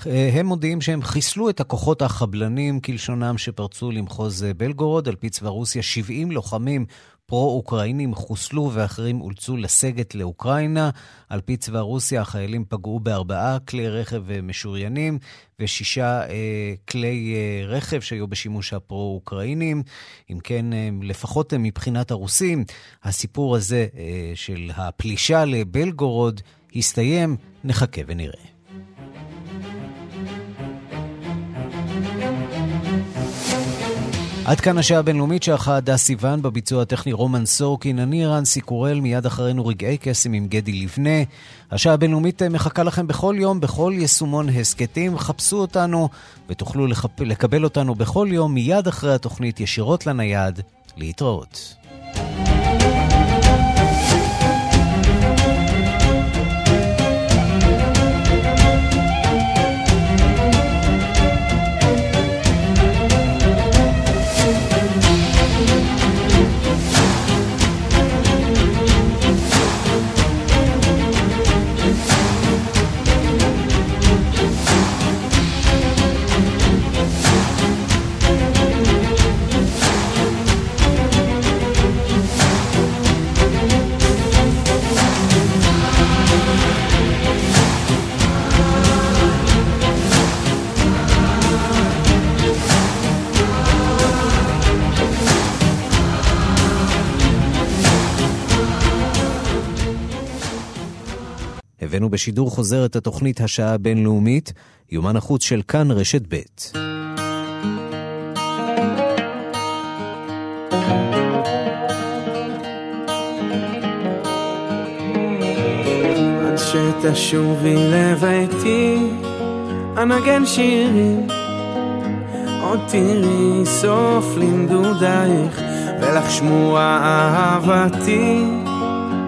הם מודיעים שהם חיסלו את הכוחות החבלנים, כלשונם, שפרצו למחוז בלגורוד. על פי צבא רוסיה, 70 לוחמים פרו-אוקראינים חוסלו ואחרים אולצו לסגת לאוקראינה. על פי צבא רוסיה, החיילים פגעו בארבעה כלי רכב משוריינים ושישה אה, כלי אה, רכב שהיו בשימוש הפרו-אוקראינים. אם כן, אה, לפחות מבחינת הרוסים, הסיפור הזה אה, של הפלישה לבלגורוד הסתיים. נחכה ונראה. עד כאן השעה הבינלאומית שערכה הדס סיוון בביצוע הטכני רומן סורקין, אני רנסי קורל, מיד אחרינו רגעי קסם עם גדי לבנה. השעה הבינלאומית מחכה לכם בכל יום, בכל יישומון הסכתים. חפשו אותנו ותוכלו לחפ... לקבל אותנו בכל יום מיד אחרי התוכנית ישירות לנייד. להתראות. הבאנו בשידור חוזר את התוכנית השעה הבינלאומית, יומן החוץ של כאן רשת ב'. שתשובי לביתי, אנגן שירים, עוד תראי סוף לנדודייך, ולך שמועה אהבתי,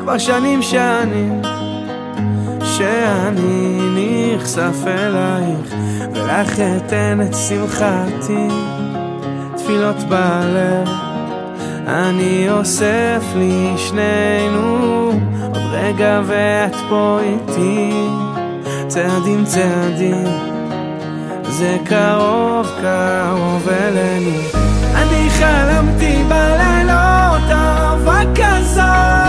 כבר שנים שנים. שאני נחשף אלייך ולך אתן את שמחתי. תפילות בלב אני אוסף לי שנינו עוד רגע ואת פה איתי. צעדים צעדים זה קרוב קרוב אלינו. אני חלמתי בלילות אהבה כזאת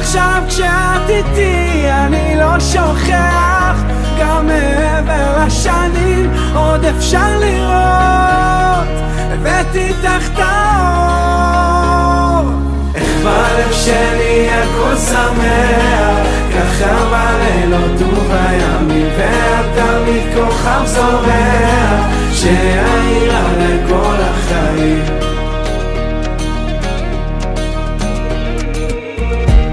עכשיו כשאת איתי אני לא שוכח. גם מעבר לשנים עוד אפשר לראות. הבאתי האור. איך בלב שלי הכל שמח. ככה בלילות ובימים ואת תמיד כוכב זורח. שיעירה לכל החיים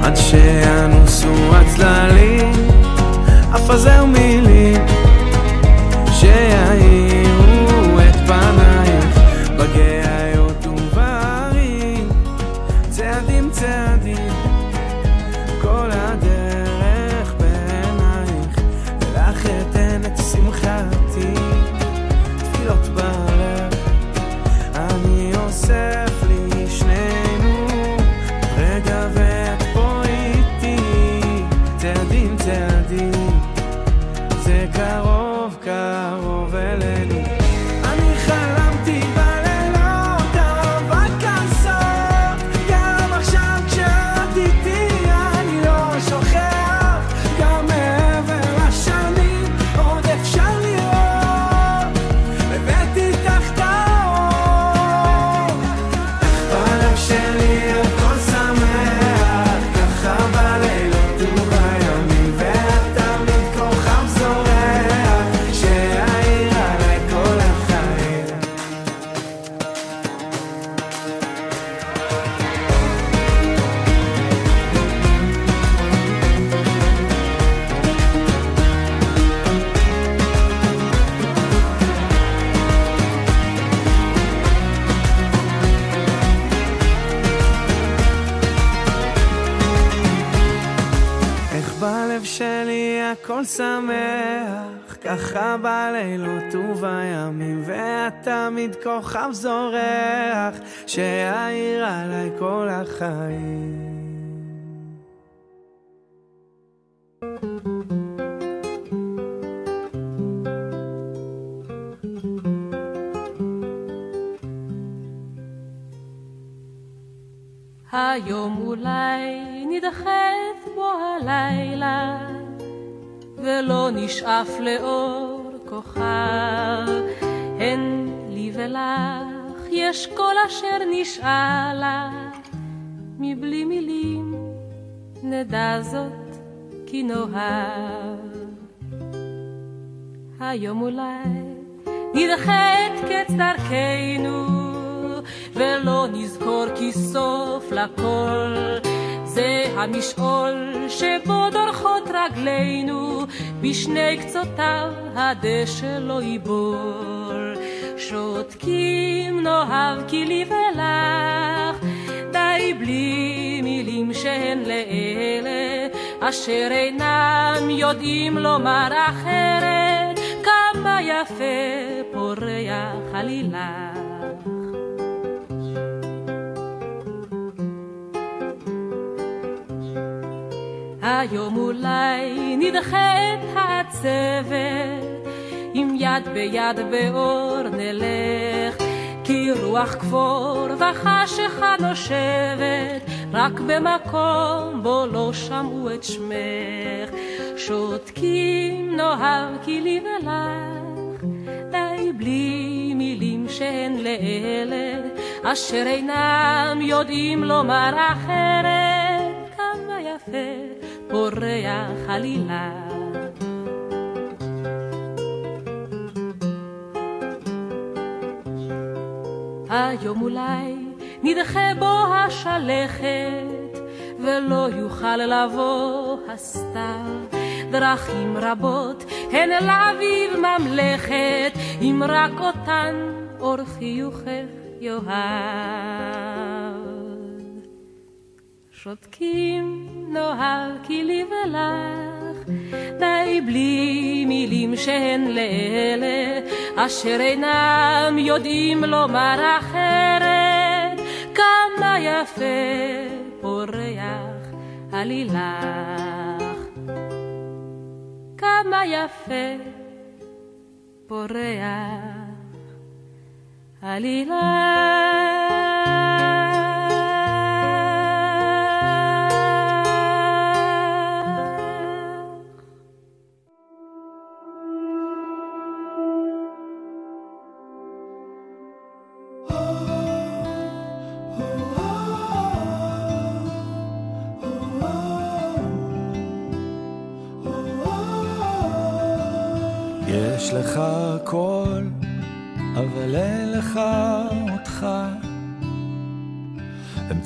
עד שאנוסו הצללים, אפזר מילים שיעירו צעדים צעדים. זה קרוב קרוב. ככה בלילות ובימים, ואת תמיד כוכב זורח, שיעיר עליי כל החיים. היום אולי נדחת בו הלילה, ולא נשאף לאור כוכב. הן לי ולך יש כל אשר נשאלה, מבלי מילים נדע זאת כי נאהב. היום אולי נדחת קץ דרכנו, ולא נזכור כי סוף לכל זה המשעול שבו דורכות רגלינו, בשני קצותיו הדשא לא ייבול. שותקים נאהב כי לי ולך, די בלי מילים שהן לאלה, אשר אינם יודעים לומר אחרת, כמה יפה פורח עלילך. היום אולי נדחה את העצבת, עם יד ביד באור נלך, כי רוח כפור וחשיכה נושבת, רק במקום בו לא שמעו את שמך. שותקים נאהב כי לי ולך, די בלי מילים שהן לאלה, אשר אינם יודעים לומר אחרת, יפה פורח עלילה. היום אולי נדחה בו השלכת, ולא יוכל לבוא הסתיו. דרכים רבות הן לאביב ממלכת, אם רק אותן אור חיוכך יאהב. שותקים נאהב כי לי ולך, די בלי מילים שהן לאלה, אשר אינם יודעים לומר אחרת, כמה יפה פורח עלילך. כמה יפה פורח עלילך.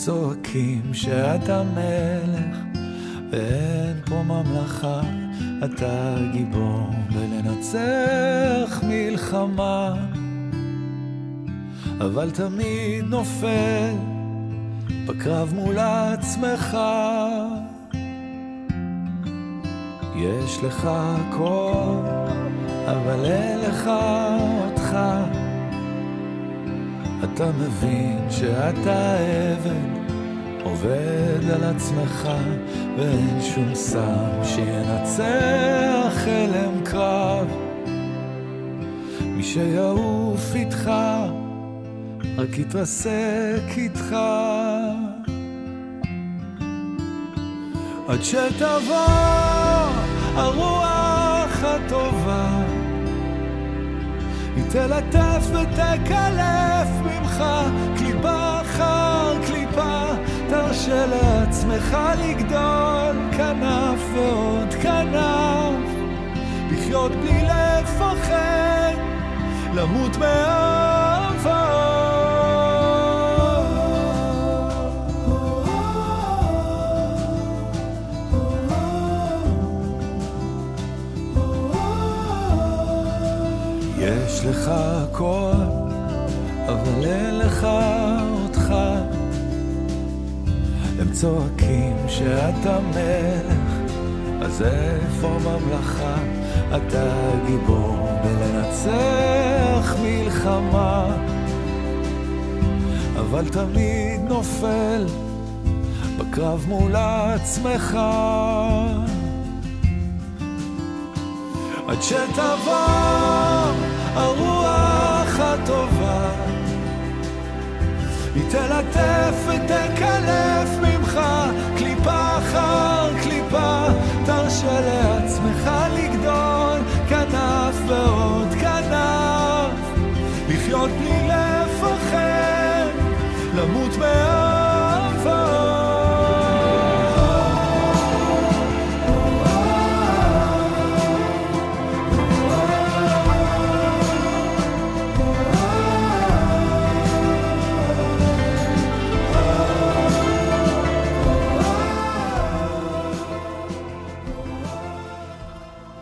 צועקים שאתה מלך, ואין פה ממלכה. אתה גיבור בלנצח מלחמה, אבל תמיד נופל בקרב מול עצמך. יש לך הכל, אבל אין לך אותך. אתה מבין שאתה עבד, עובד על עצמך, ואין שום סם שינצח הלם קרב. מי שיעוף איתך, רק יתרסק איתך. עד שתבוא הרוח הטובה תלטף ותקלף ממך קליפה אחר קליפה. תרשה לעצמך לגדול כנף ועוד כנף. לחיות בלי לפחד למות מאהבה יש לך הכל, אבל אין לך אותך. הם צועקים שאתה מלך, אז איפה במלאכה אתה גיבור בלנצח מלחמה? אבל תמיד נופל בקרב מול עצמך. עד שתבוא הרוח הטובה. היא תלטף ותקלף ממך קליפה אחר קליפה. תרשה לעצמך לגדול כנף ועוד כנף. לחיות בלי לפחד למות מעט.